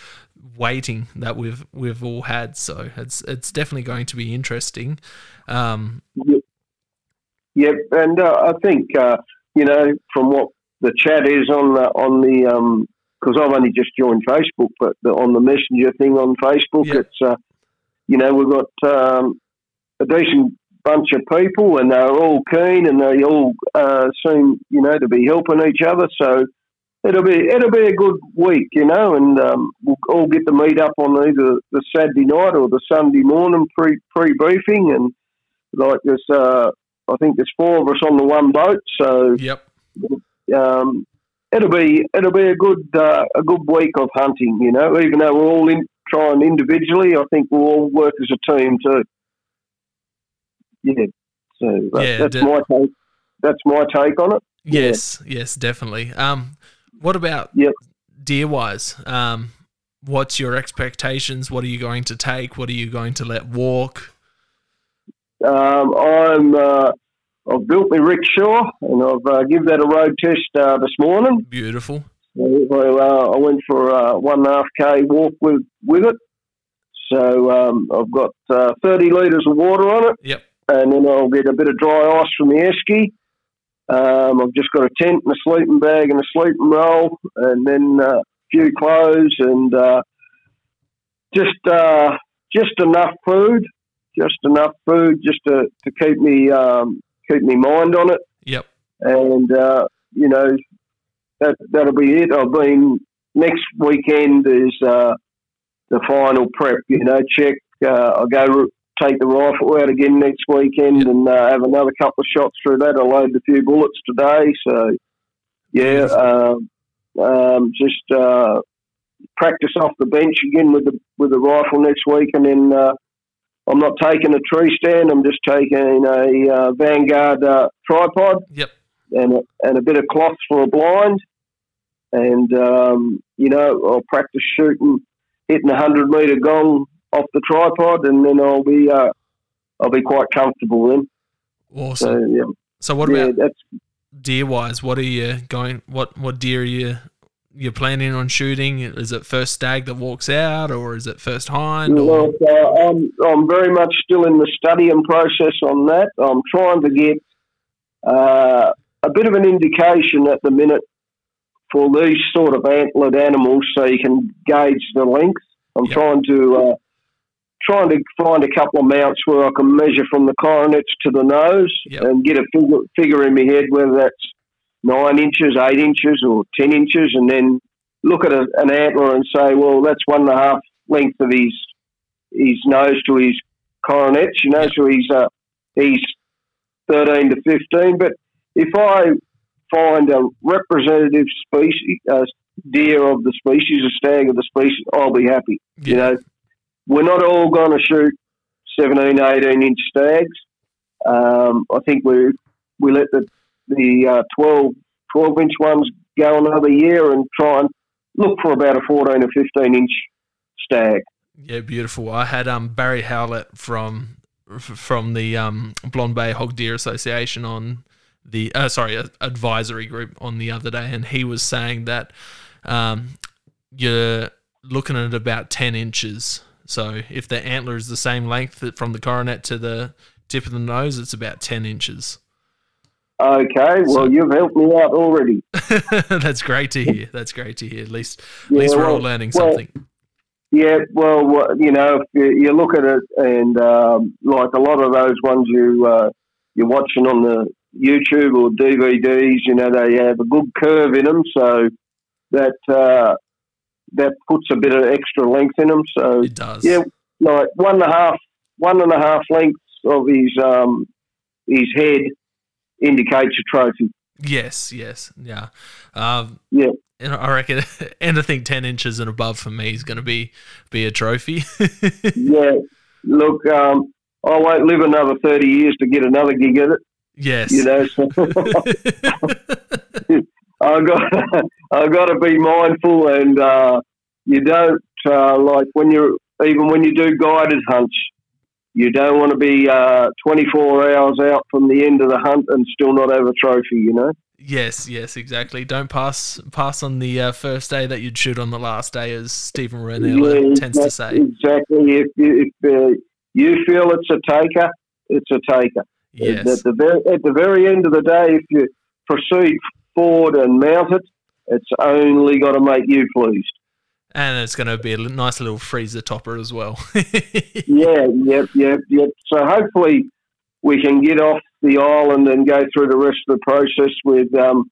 waiting that we've we've all had. So it's it's definitely going to be interesting. Um, Yep, and uh, I think uh, you know from what the chat is on the on the because I've only just joined Facebook, but the, on the messenger thing on Facebook, Yeah. it's uh, you know we've got um, a decent bunch of people, and they're all keen, and they all uh, seem you know to be helping each other. So it'll be it'll be a good week, you know, and um, we'll all get to meet up on either the Saturday night or the Sunday morning pre pre briefing, and like this. Uh, I think there's four of us on the one boat, so yep. um, it'll be it'll be a good uh, a good week of hunting. You know, even though we're all in trying individually, I think we'll all work as a team too. Yeah, so that, Yeah, that's de- my take. That's my take on it. Yeah. Yes, yes, definitely. Um, what about Yep. deer wise? Um, what's your expectations? What are you going to take? What are you going to let walk? Um, I'm uh, I've built my rickshaw and I've uh, give that a road test uh, this morning. Beautiful. Well, uh, I went for a one and a half k walk with with it. So um, I've got uh, 30 litres of water on it, Yep. and then I'll get a bit of dry ice from the esky. Um, I've just got a tent and a sleeping bag and a sleeping roll, and then uh, a few clothes and uh, just uh, just enough food, just enough food just to, to keep me um, keep me mind on it Yep. and uh, you know that that'll be it. I've been next weekend is uh, the final prep. You know, check. Uh, I go take the rifle out again next weekend Yep. and uh, have another couple of shots through that. I loaded a few bullets today, so yeah, um, um, just uh, practice off the bench again with the with the rifle next week, and then uh, I'm not taking a tree stand. I'm just taking a uh, Vanguard uh, tripod Yep. and a, and a bit of cloth for a blind, and um, you know I'll practice shooting, hitting a hundred meter gong off the tripod, and then I'll be uh, I'll be quite comfortable then. Awesome. So yeah, So what yeah, about deer wise? What are you going? What what deer are you you're planning on shooting? Is it first stag that walks out, or is it first hind? Look, uh, I'm, I'm very much still in the study and process on that. I'm trying to get uh, a bit of an indication at the minute for these sort of antlered animals so you can gauge the length. I'm Yep. trying to uh, trying to find a couple of mounts where I can measure from the coronets to the nose Yep. and get a figure, figure in my head whether that's nine inches, eight inches, or ten inches, and then look at a, an antler and say, well, that's one and a half length of his his nose to his coronets. You know, so he's uh, he's thirteen to fifteen. But if I find a representative species, uh, deer of the species, a stag of the species, I'll be happy. You know, we're not all going to shoot 17, 18 inch stags. Um, I think we we let the the uh, 12, 12 inch ones go another year and try and look for about a 14 or 15 inch stag. Yeah, beautiful. I had um Barry Howlett from from the um Blond Bay Hog Deer Association on the uh, sorry advisory group on the other day, and he was saying that um you're looking at about ten inches. So if the antler is the same length from the coronet to the tip of the nose, it's about ten inches. Okay, well, So- you've helped me out already. That's great to hear. That's great to hear. At least at Yeah, least we're well- all learning well, something. Yeah, well, you know, if you, you look at it, and um, like a lot of those ones you uh, you're watching on the YouTube or DVDs, you know, they have a good curve in them, so that uh, that puts a bit of extra length in them. So It does. yeah, like one and a half, one and a half lengths of his um, his head indicates a trophy. Yes, yes, yeah, um, Yeah. And I reckon anything ten inches and above for me is going to be be a trophy. Yeah, look, um, I won't live another thirty years to get another gig at it. yes. You know, so I got I've got to be mindful, and uh, you don't uh, like when you're even when you do guided hunts, you don't want to be uh, 24 hours out from the end of the hunt and still not have a trophy. You know. yes, yes, exactly. Don't pass pass on the uh, first day that you'd shoot on the last day, as Steven Rinella Yeah, tends to say. Exactly. If you, if uh, you feel it's a taker, it's a taker. Yes, At the very at the very end of the day, if you proceed forward and mount it, it's only got to make you pleased. And it's going to be a nice little freezer topper as well. Yeah, yep, yep, yep. So hopefully we can get off the island and go through the rest of the process with um,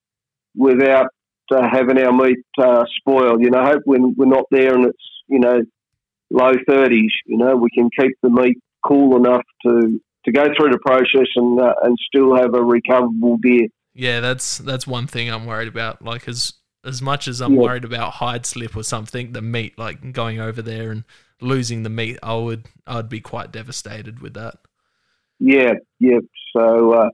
without uh, having our meat uh, spoiled. You know, hope when we're not there and it's you know low thirties. You know, we can keep the meat cool enough to to go through the process and uh, and still have a recoverable deer. Yeah, that's that's one thing I'm worried about. Like as as much as I'm Yeah. worried about hide slip or something, the meat, like going over there and losing the meat, I would I'd be quite devastated with that. Yeah, yeah. So uh,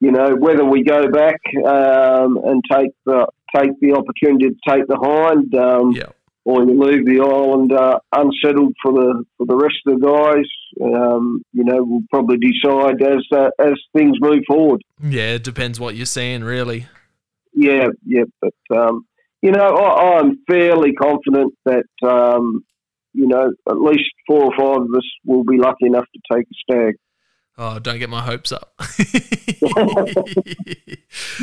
you know, whether we go back um, and take the take the opportunity to take the hind, um, Yeah. or you leave the island uh, unsettled for the for the rest of the guys, um, you know, we'll probably decide as uh, as things move forward. Yeah, it depends what you're seeing, really. Yeah, yeah. But um, you know, I, I'm fairly confident that um, you know at least four or five of us will be lucky enough to take a stag. Oh, don't get my hopes up.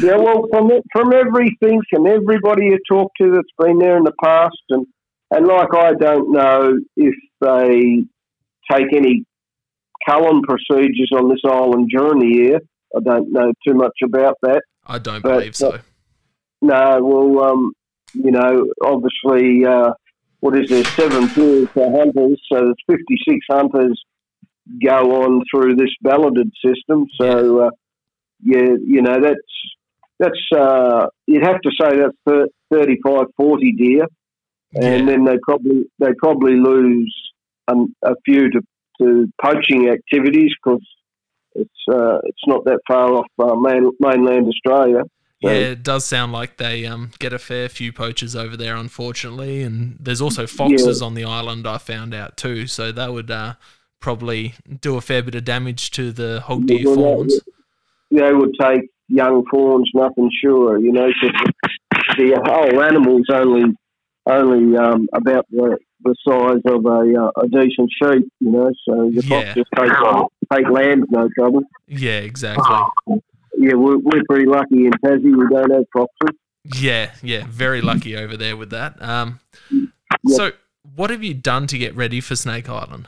Yeah, well, from from everything from everybody you talk to that's been there in the past, and and like I don't know if they take any culling procedures on this island during the year. I don't know too much about that. I don't But- believe so. No, well, um, you know, obviously, uh, what is there? Seven pairs for hunters, so there's 56 hunters go on through this balloted system. So, uh, yeah, you know, that's that's uh, you'd have to say that's 35, 40 deer, and then they probably they probably lose um, a few to, to poaching activities because it's uh, it's not that far off uh, main, mainland Australia. Yeah, it does sound like they um, get a fair few poachers over there, unfortunately. And there's also foxes on the island, I found out too. So that would uh, probably do a fair bit of damage to the hog deer Well, fawns. They would take young fawns, nothing sure, you know. the whole animal's only only um, about the, the size of a, uh, a decent sheep, you know. So the Yeah. fox just take take lambs, no trouble. Yeah, exactly. Yeah, we're, we're pretty lucky in Tassie. We don't have foxes. Yeah, yeah, very lucky over there with that. Um, So, what have you done to get ready for Snake Island?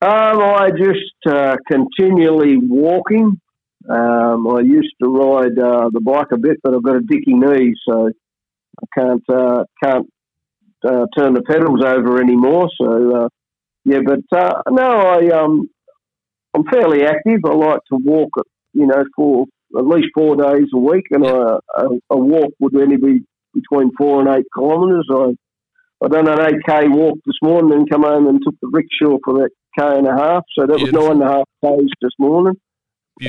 Um, I just uh, continually walking. Um, I used to ride uh, the bike a bit, but I've got a dicky knee, so I can't uh, can't uh, turn the pedals over anymore. So uh, yeah, but uh, no, I um, I'm fairly active. I like to walk, you know, for at least four days a week, and Yeah. I, a, a walk would only be between four and eight kilometres. I I done an eight k walk this morning, and come home and took the rickshaw for that k and a half. So that Beautiful. was nine and a half k's this morning.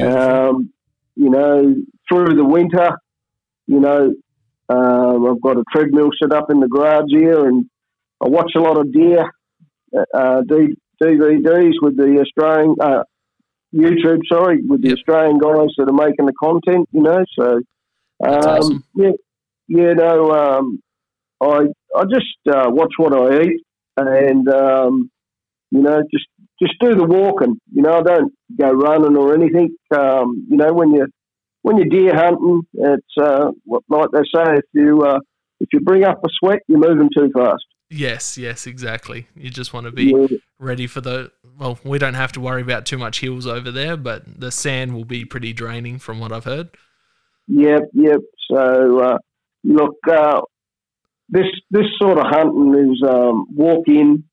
Um, you know, through the winter, you know, um, I've got a treadmill set up in the garage here, and I watch a lot of deer uh, DVDs with the Australian uh, YouTube, sorry, with the. Australian guys that are making the content. You know, so um, awesome. yeah, you know, um, I I just uh, watch what I eat, and um, you know, just just do the walking. You know, I don't go running or anything. Um, you know, when you when you're deer hunting, it's uh, what like they say, if you uh, if you bring up a sweat, you're moving too fast. Yes, yes, exactly. You just want to be Yeah, ready for the. Well, we don't have to worry about too much hills over there, but the sand will be pretty draining from what I've heard. Yep, yep. So uh, look, uh, this this sort of hunting is um, walk in.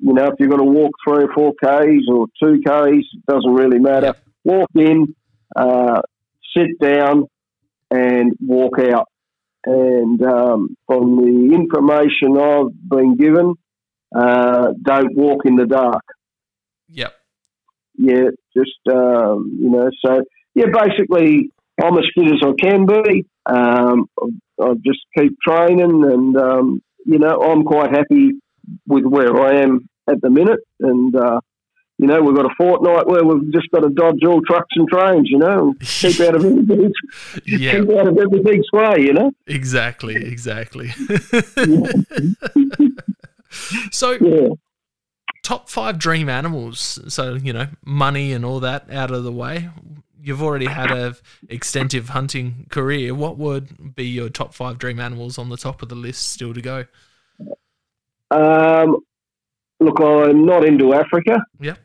You know, if you're going to walk three or four k's or two k's, it doesn't really matter. Yep. Walk in, uh, sit down, and walk out. And um, from the information I've been given, uh, don't walk in the dark. Yep. Yeah, just um, you know, so yeah, basically, I'm as fit as I can be. Um, I, I just keep training, and um, you know, I'm quite happy with where I am at the minute. And uh, you know, we've got a fortnight where we've just got to dodge all trucks and trains. You know, keep out of everything's Yeah, keep out of everything's way. You know. exactly, exactly. so, Yeah. top five dream animals. So, you know, money and all that out of the way. You've already had a extensive hunting career. What would be your top five dream animals on the top of the list still to go? Um, look, I'm not into Africa. Yep.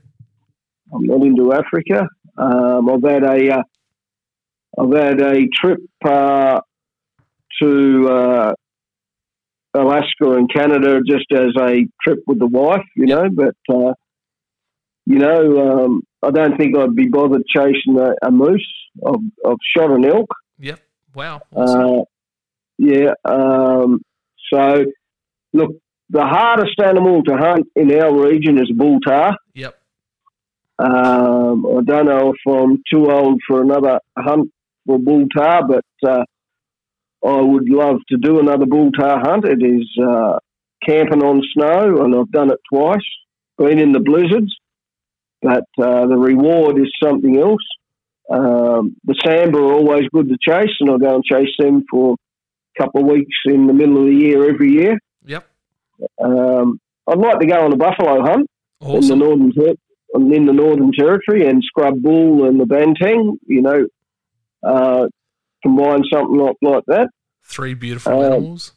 I'm not into Africa. Um, I've had a, uh, I've had a trip uh, to uh, Alaska and Canada just as a trip with the wife, you know. But uh, you know, um, I don't think I'd be bothered chasing a, a moose. I've, I've shot an elk. Yep. Wow. Awesome. Uh, yeah. Um, so, look, the hardest animal to hunt in our region is bull tahr. yep. Um, I don't know if I'm too old for another hunt for bull tahr, but uh, I would love to do another bull tahr hunt. It is uh, camping on snow, and I've done it twice. Been in the blizzards, but uh, the reward is something else. Um, the sambar are always good to chase, and I go and chase them for a couple of weeks in the middle of the year every year. Yep. Um, I'd like to go on a buffalo hunt in the northern in the northern territory and scrub bull and the banteng. You know, uh, combine something like, like that. Three beautiful Um, animals.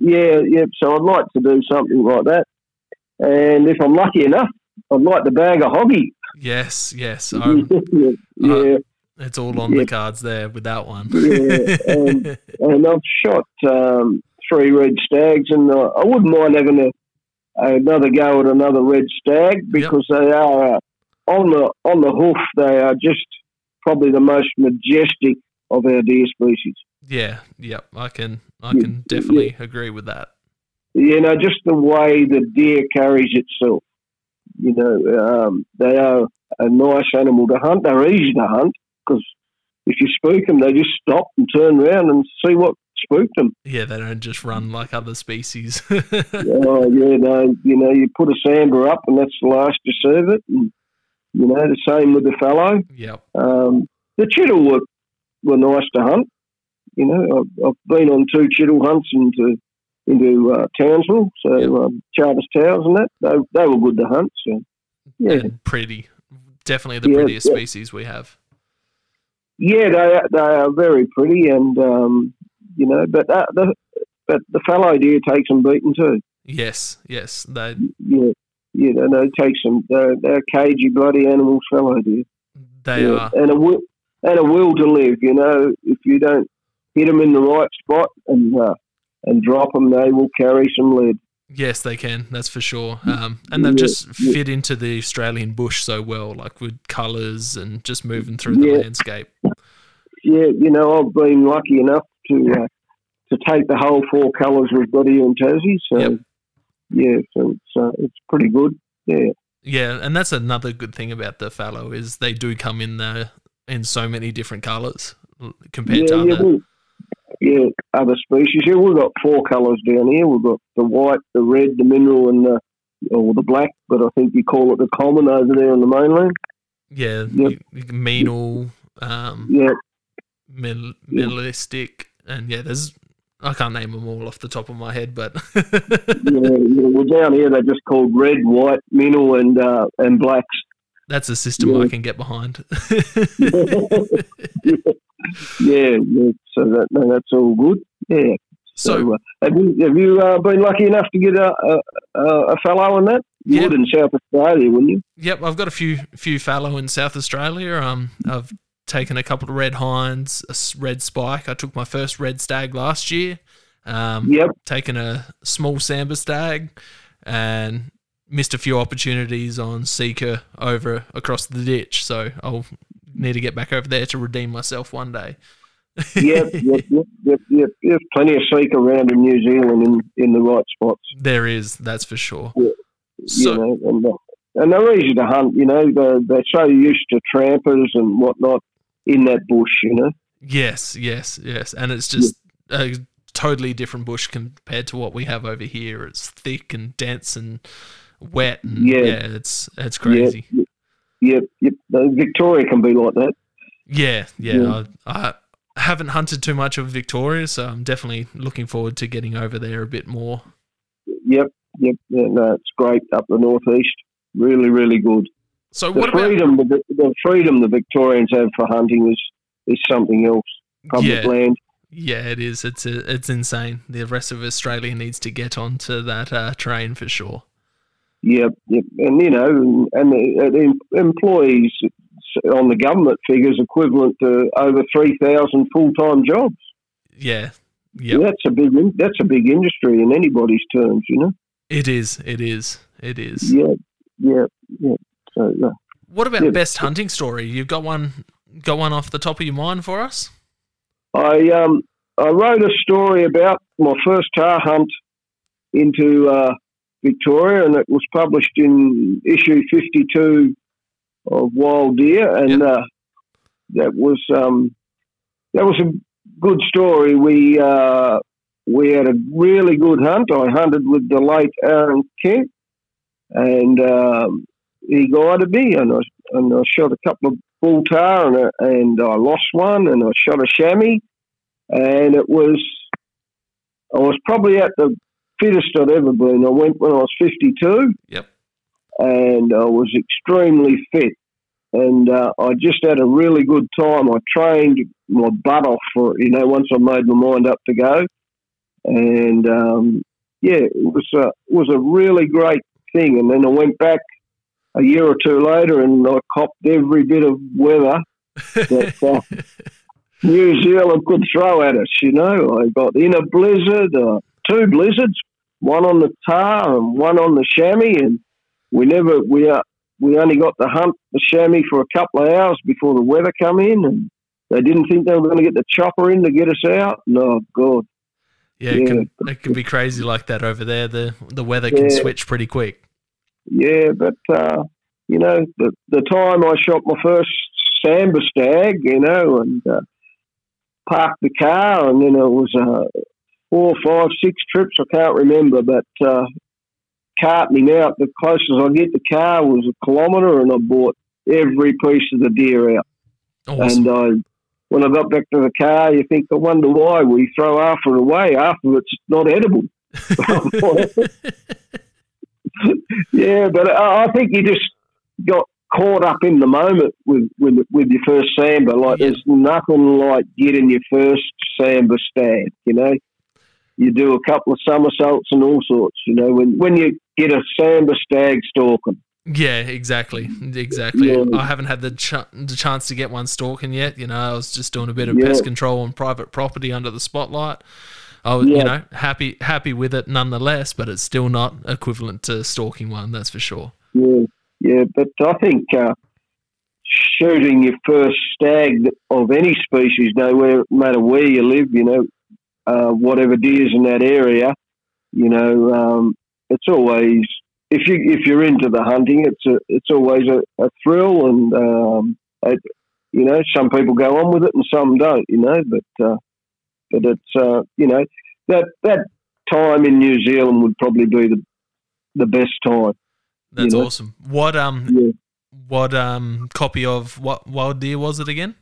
Yeah, yeah. So I'd like to do something like that. And if I'm lucky enough, I'd like to bag a hoggy. Yes. Yes. Um, yeah, yeah. it's all on Yeah. the cards there with that one. Yeah, um, and I've shot um, three red stags, and uh, I wouldn't mind having a another go at another red stag because they are uh, on the on the hoof. They are just probably the most majestic of our deer species. Yeah, yep, I can I can definitely yeah. agree with that. You know, just the way the deer carries itself. You know, um, they are a nice animal to hunt. They're easy to hunt because if you spook them, they just stop and turn around and see what spooked them. Yeah, they don't just run like other species. oh yeah, no, you know, you put a sambar up and that's the last you serve it. And, you know, the same with the fallow. Yep. Um, the chital were, were nice to hunt. You know, I've, I've been on two chital hunts into into uh, Townsville, so yep. um, Charters Towers and that. They, they were good to hunt. So yeah, and pretty. Definitely the yeah, prettiest yeah. species we have. Yeah, they they are very pretty, and um, you know, but uh, the but the fallow deer takes them beaten too. Yes, yes, they. Yeah, yeah, they take some. They're, they're cagey, bloody animals, fallow deer. They yeah. are, and a will and a will to live. You know, if you don't hit them in the right spot and uh, and drop them, they will carry some lead. Yes, they can. That's for sure. Um, and they've yeah, just fit yeah. into the Australian bush so well, like with colours and just moving through the landscape. Yeah, you know, I've been lucky enough to uh, to take the whole four colours we've got here in Tassie. So, yep. yeah, so it's uh, it's pretty good. Yeah. Yeah, and that's another good thing about the fallow is they do come in the in so many different colours compared yeah, to other. Yeah, yeah, other species. Yeah, we've got four colours down here. We've got the white, the red, the mineral, and the or the black. But I think you call it the common over there on the mainland. Yeah, yep. menil. Um, yeah, minimalistic, and yeah, there's I can't name them all off the top of my head, but yeah, yeah, well down here they're just called red, white, mineral, and uh, and blacks. That's a system yeah. I can get behind. yeah, yeah, so that no, that's all good. Yeah. So, so uh, have you have you uh, been lucky enough to get a a, a fallow in that? You yep. would in South Australia, wouldn't you? Yep, I've got a few few fallow in South Australia. Um, I've taken a couple of red hinds, a red spike. I took my first red stag last year. Um, yep. Taken a small sambar stag, and missed a few opportunities on sika over across the ditch. So I'll need to get back over there to redeem myself one day. yep, yep, yep, yep, yep. There's plenty of sika around in New Zealand in, in the right spots. There is, that's for sure. Yeah. So, you know, and, uh, and they're easy to hunt. You know, they're, they're so used to trampers and whatnot in that bush. You know. Yes, yes, yes, and it's just yeah. a totally different bush compared to what we have over here. It's thick and dense and wet. And yeah. yeah, it's it's crazy. Yeah, yep, yep. Victoria can be like that. Yeah, yeah. yeah. I, I haven't hunted too much of Victoria, so I'm definitely looking forward to getting over there a bit more. Yep, yep. Yeah, no, it's great up the northeast. Really, really good. So the what freedom, about the, the, freedom the Victorians have for hunting is is something else. Public yeah. land. Yeah, it is. It's a, it's insane. The rest of Australia needs to get onto that uh, train for sure. Yep, yep. And you know, and the, the employees on the government figures equivalent to over three thousand full time jobs. Yeah, yeah. That's a big. That's a big industry in anybody's terms, you know. It is. It is. It is. Yeah, yeah, yeah. So, yeah. What about yeah. best hunting story? You've got one. Got one off the top of your mind for us? I um I wrote a story about my first tahr hunt into uh, Victoria, and it was published in issue 52 of Wild Deer, and yep. uh, that was um, that was a good story. We uh, we had a really good hunt. I hunted with the late Aaron Kent, and um, he guided me, and I and I shot a couple of bull tahr, and and I lost one, and I shot a chamois, and it was I was probably at the fittest I'd ever been. I went when I was 52. Yep. And I was extremely fit. And uh, I just had a really good time. I trained my butt off for it, you know, once I made my mind up to go. And um, yeah, it was, a, it was a really great thing. And then I went back a year or two later and I copped every bit of weather that uh, New Zealand could throw at us, you know. I got in a blizzard, uh, two blizzards, one on the tahr and one on the chamois, and we never we uh, we only got to hunt the chamois for a couple of hours before the weather come in, and they didn't think they were going to get the chopper in to get us out. No, God. Yeah, it, Can, it can be crazy like that over there. The the weather can yeah. switch pretty quick. Yeah, but uh, you know, the the time I shot my first sambar stag, you know, and uh, parked the car, and then it was uh, four, five, six trips. I can't remember, but uh, carting him out. The closest I get the car was a kilometre, and I bought every piece of the deer out. Awesome. And I, when I got back to the car, you think, I wonder why we throw half of it away. Half of it's not edible. yeah, but I think you just got caught up in the moment with with, with your first sambar. Like yeah. there's nothing like getting your first sambar stag. You know, you do a couple of somersaults and all sorts. You know, when when you get a sambar stag stalking. Yeah, exactly, exactly. Yeah. I haven't had the, ch- the chance to get one stalking yet. You know, I was just doing a bit of yeah. pest control on private property under the spotlight. I was, yeah. you know, happy happy with it nonetheless, but it's still not equivalent to stalking one. That's for sure. Yeah, yeah, but I think uh, shooting your first stag of any species, no matter where you live, you know, uh, whatever deer's in that area, you know, um, it's always if you if you're into the hunting, it's a it's always a, a thrill, and um, it, you know, some people go on with it and some don't, you know, but uh, but it's uh, you know that that time in New Zealand would probably be the the best time. That's you know? awesome. What um yeah. what um copy of what wild deer was it again?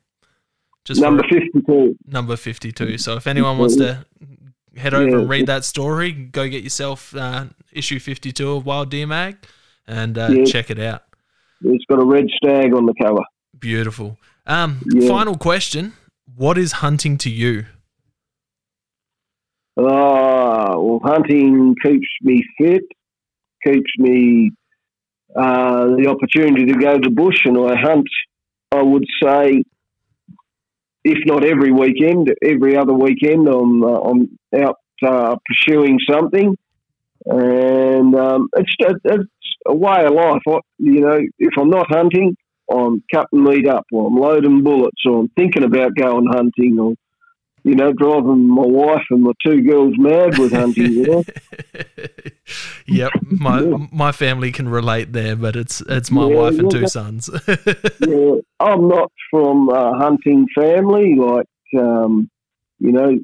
Just number fifty two. Number fifty two. So if anyone wants to head over yeah. and read that story, go get yourself uh, issue fifty two of Wild Deer Mag and uh, yeah. check it out. It's got a red stag on the cover. Beautiful. Um, final question: What is hunting to you? Uh, well, hunting keeps me fit, keeps me uh, the opportunity to go to bush, and I hunt. I would say, if not every weekend, every other weekend, I'm uh, I'm out uh, pursuing something, and um, it's it's a way of life. I, you know, if I'm not hunting, I'm cutting meat up, or I'm loading bullets, or I'm thinking about going hunting, or you know, driving my wife and my two girls mad with hunting. You know? yep, my my family can relate there, but it's it's my yeah, wife and two sons. yeah, I'm not from a hunting family. Like, um, you know,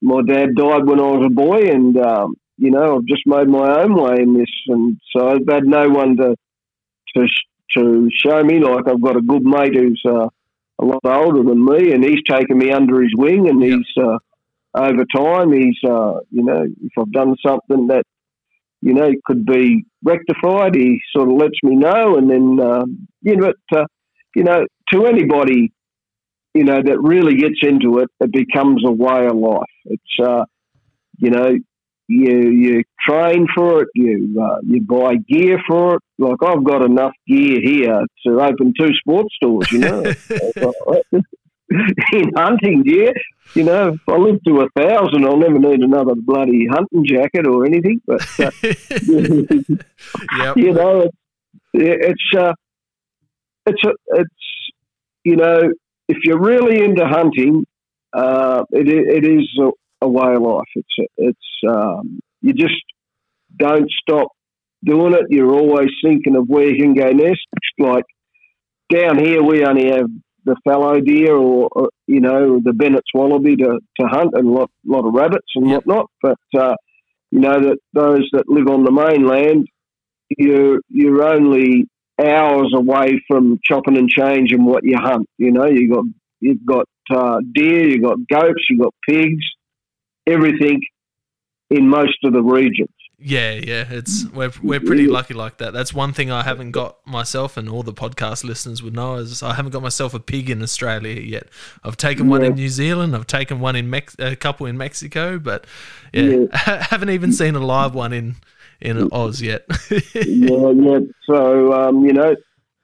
my dad died when I was a boy, and um, you know, I've just made my own way in this, and so I've had no one to to to show me. Like, I've got a good mate who's. Uh, a lot older than me, and he's taken me under his wing, and yep. he's uh, over time he's uh, you know if I've done something that you know could be rectified, he sort of lets me know, and then um, you know but uh, you know to anybody you know that really gets into it, it becomes a way of life. It's uh, you know you you train for it, you uh, you buy gear for it. Like I've got enough gear here to open two sports stores. You know, in hunting gear, you know, if I live to a thousand, I'll never need another bloody hunting jacket or anything. But uh, yep. you know, it's it's uh, it's a, it's you know, if you're really into hunting, uh, it it is a way of life. It's it's um, you just don't stop doing it. You're always thinking of where you can go next. Like down here, we only have the fallow deer or, or you know the Bennett's wallaby to, to hunt and a lot, lot of rabbits and yep. whatnot. But uh, you know that those that live on the mainland, you're you're only hours away from chopping and changing what you hunt. You know, you got you've got uh, deer, you've got goats, you've got pigs, everything in most of the regions. Yeah, yeah, it's we're we're pretty lucky like that. That's one thing I haven't got myself, and all the podcast listeners would know is I haven't got myself a pig in Australia yet. I've taken yeah. one in New Zealand, I've taken one in Mex- a couple in Mexico, but yeah, yeah. haven't even seen a live one in in Oz yet. yeah, yeah. So um, you know,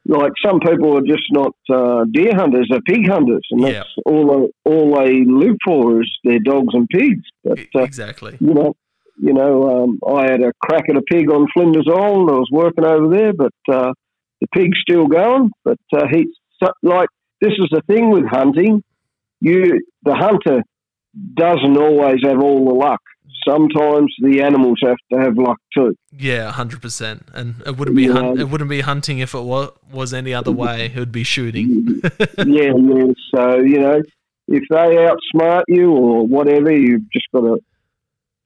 like some people are just not uh, deer hunters; they're pig hunters, and that's all they all they live for is their dogs and pigs. But uh, exactly, you know, you know, um, I had a crack at a pig on Flinders Island. I was working over there, but uh, the pig's still going. But uh, he's like this is the thing with hunting. You the hunter doesn't always have all the luck. Sometimes the animals have to have luck too. Yeah, hundred percent. And it wouldn't be hun- it wouldn't be hunting if it was was any other way. It would be shooting. yeah, yeah. So you know, if they outsmart you or whatever, you've just got to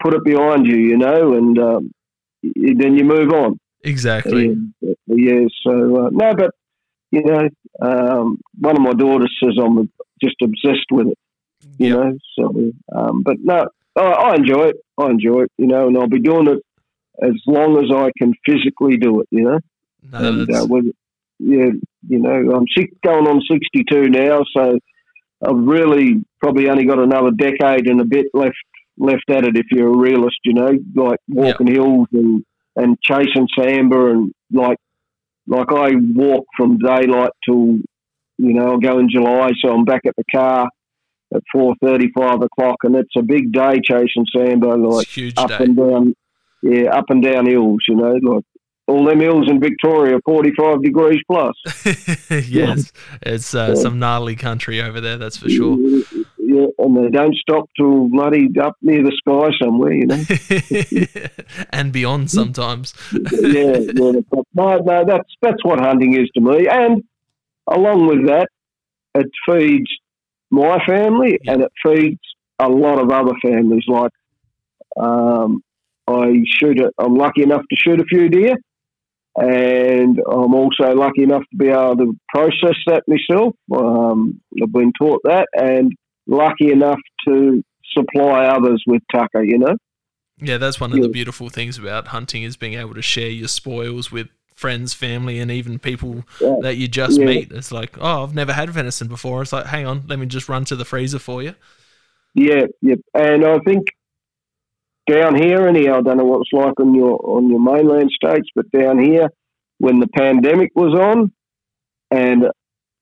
put it behind you, you know, and um, then you move on. Exactly. Yeah. yeah so uh, no, but you know, um, one of my daughters says I'm just obsessed with it. You yep. know, so um, but no, I, I enjoy it. I enjoy it. You know, and I'll be doing it as long as I can physically do it. You know, no, and, uh, with, yeah, you know, I'm six, going on 62 now, so I've really probably only got another decade and a bit left left at it. If you're a realist, you know, like walking yep. hills and and chasing sambar and like like I walk from daylight till you know I'll go in July, so I'm back at the car at four thirty, five o'clock, and it's a big day chasing sambar, like up day. and down, yeah, up and down hills. You know, like all them hills in Victoria, forty five degrees plus. yes, yeah. it's uh, yeah. some gnarly country over there, that's for sure. Yeah, and they don't stop till bloody up near the sky somewhere, you know, and beyond sometimes. yeah, yeah, no, no, that's that's what hunting is to me, and along with that, it feeds my family and it feeds a lot of other families. Like um, I shoot it. I'm lucky enough to shoot a few deer, and I'm also lucky enough to be able to process that myself. Um, I've been taught that, and lucky enough to supply others with tucker, you know? Yeah, that's one of yeah. the beautiful things about hunting is being able to share your spoils with friends, family, and even people yeah. that you just yeah. meet. It's like, oh, I've never had venison before. It's like, hang on, let me just run to the freezer for you. Yeah, yeah, and I think down here, anyhow, I don't know what it's like on your on your mainland states, but down here, when the pandemic was on, and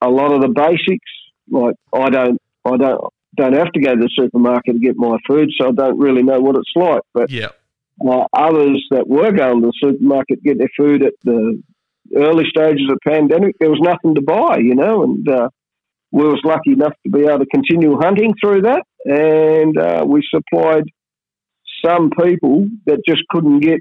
a lot of the basics, like I don't I don't don't have to go to the supermarket to get my food, so I don't really know what it's like. But yeah. Uh, others that were going to the supermarket get their food at the early stages of the pandemic, there was nothing to buy, you know, and uh, we was lucky enough to be able to continue hunting through that, and uh, we supplied some people that just couldn't get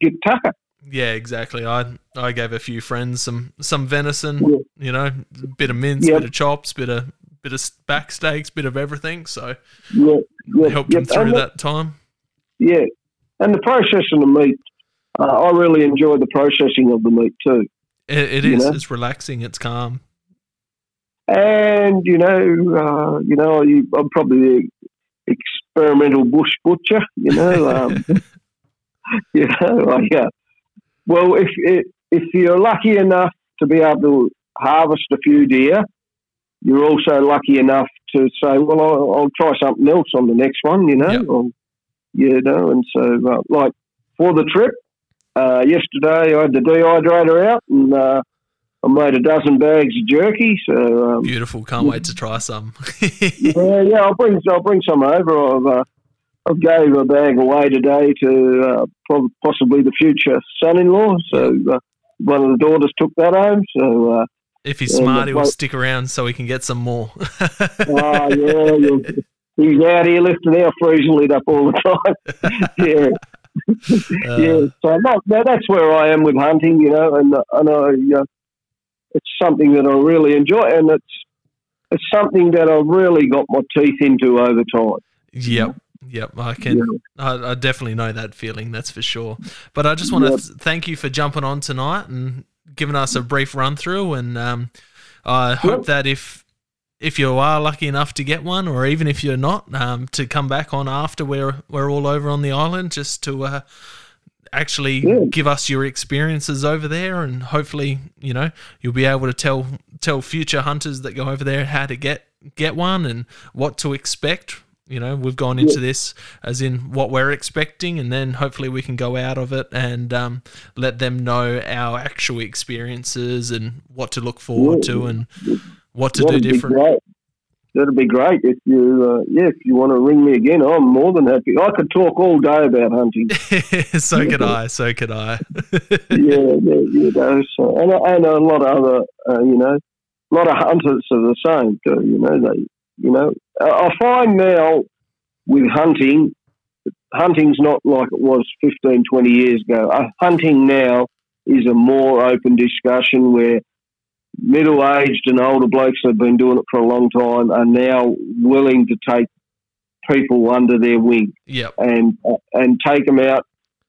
get tucker. Yeah, exactly. I I gave a few friends some some venison, yeah. you know, a bit of mince, bit of chops, bit of bit of back steaks, bit of everything. So yeah, yeah helped yeah. them through that time. Yeah, and the processing of meat, uh, I really enjoy the processing of the meat too. it, it is. Know? It's relaxing. It's calm. And you know, uh, you know, I'm probably the experimental bush butcher. You know, um, you know, like, uh, well, if if you're lucky enough to be able to harvest a few deer, you're also lucky enough to say, well, I'll, I'll try something else on the next one, you know, yep. You know, and so uh, like for the trip, uh, yesterday I had the dehydrator out and uh, I made a dozen bags of jerky. So um, beautiful! Can't wait to try some. yeah, yeah, I'll bring I'll bring some over. I've uh, I gave a bag away today to uh, possibly the future son-in-law. So uh, one of the daughters took that home. So uh, if he's smart, he will stick around so he can get some more. oh, yeah. He's out here lifting our freezing lid up all the time. yeah. Uh, yeah, so that, that's where I am with hunting, you know, and and I, uh, it's something that I really enjoy, and it's it's something that I've really got my teeth into over time. Yep, yep, I can, yeah. I, I, definitely know that feeling. That's for sure. But I just want to yep. th- thank you for jumping on tonight and giving us a brief run through, and um, I hope that if if you are lucky enough to get one, or even if you're not, um, to come back on after we're we're all over on the island, just to uh, actually yeah. give us your experiences over there, and hopefully, you know, you'll be able to tell tell future hunters that go over there how to get get one and what to expect you know, we've gone into yeah. this as in what we're expecting, and then hopefully we can go out of it and um, let them know our actual experiences and what to look forward yeah. to and what to That'd do different. that'd be great. If you, uh, yeah, if you want to ring me again, I'm more than happy. I could talk all day about hunting. so could I. So could I. yeah, yeah, you know. So, and, and a lot of other, uh, you know, a lot of hunters are the same too. You know, they, you know, I find now with hunting, hunting's not like it was 15, 20 years ago. Uh, hunting now is a more open discussion where middle aged and older blokes that have been doing it for a long time are now willing to take people under their wing Yep. and and take them out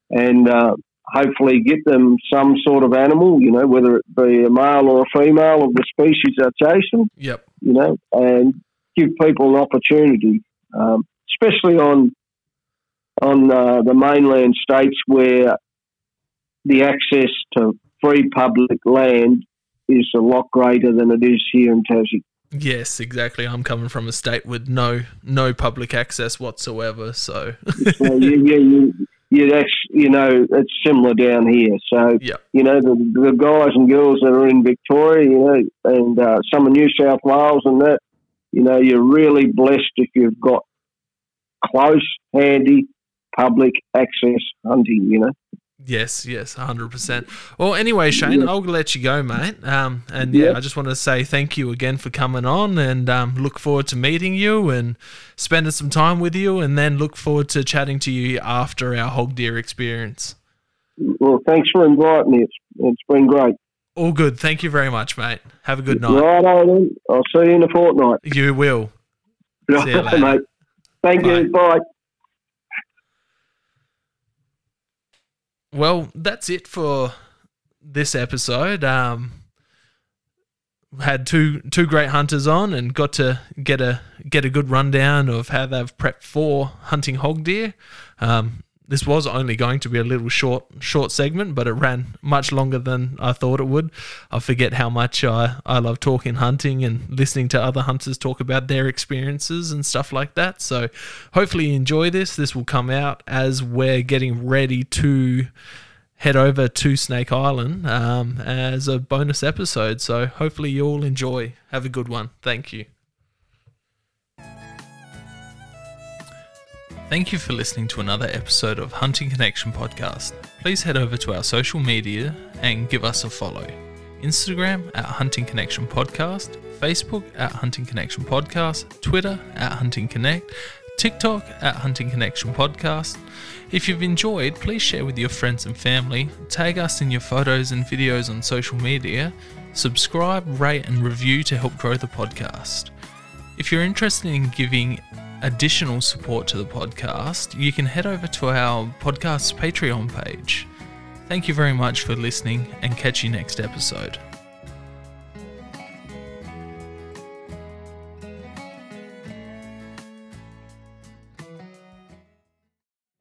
and uh, hopefully get them some sort of animal, you know, whether it be a male or a female of the species they're chasing, Yep. you know, and give people an opportunity, um, especially on on uh, the mainland states where the access to free public land is a lot greater than it is here in Tassie. Yes, exactly. I'm coming from a state with no no public access whatsoever. So So yeah, yeah, you, yeah, that's you know it's similar down here. So Yeah. you know the the guys and girls that are in Victoria, you know, and uh, some of New South Wales and that, you know, you're really blessed if you've got close, handy, public access hunting. You know. Yes, yes, hundred percent. Well, anyway, Shane, I'll let you go, mate. Um, and yeah, Yeah. I just want to say thank you again for coming on, and um, look forward to meeting you and spending some time with you, and then look forward to chatting to you after our hog deer experience. Well, thanks for inviting me. It's it's been great. All good. Thank you very much, mate. Have a good night. Right on. then. I'll see you in a fortnight. You will. See you later. mate. Thank you. Bye. Well, that's it for this episode. Um, had two two great hunters on and got to get a get a good rundown of how they've prepped for hunting hog deer. Um, this was only going to be a little short short segment, but it ran much longer than I thought it would. I forget how much I, I love talking hunting and listening to other hunters talk about their experiences and stuff like that. So hopefully you enjoy this. This will come out as we're getting ready to head over to Snake Island um, as a bonus episode. So hopefully you all enjoy. Have a good one. Thank you. Thank you for listening to another episode of Hunting Connection Podcast. Please head over to our social media and give us a follow. Instagram at Hunting Connection Podcast, Facebook at Hunting Connection Podcast, Twitter at Hunting Connect, TikTok at Hunting Connection Podcast. If you've enjoyed, please share with your friends and family, tag us in your photos and videos on social media, subscribe, rate, and review to help grow the podcast. If you're interested in giving additional support to the podcast, you can head over to our podcast's Patreon page. Thank you very much for listening and catch you next episode.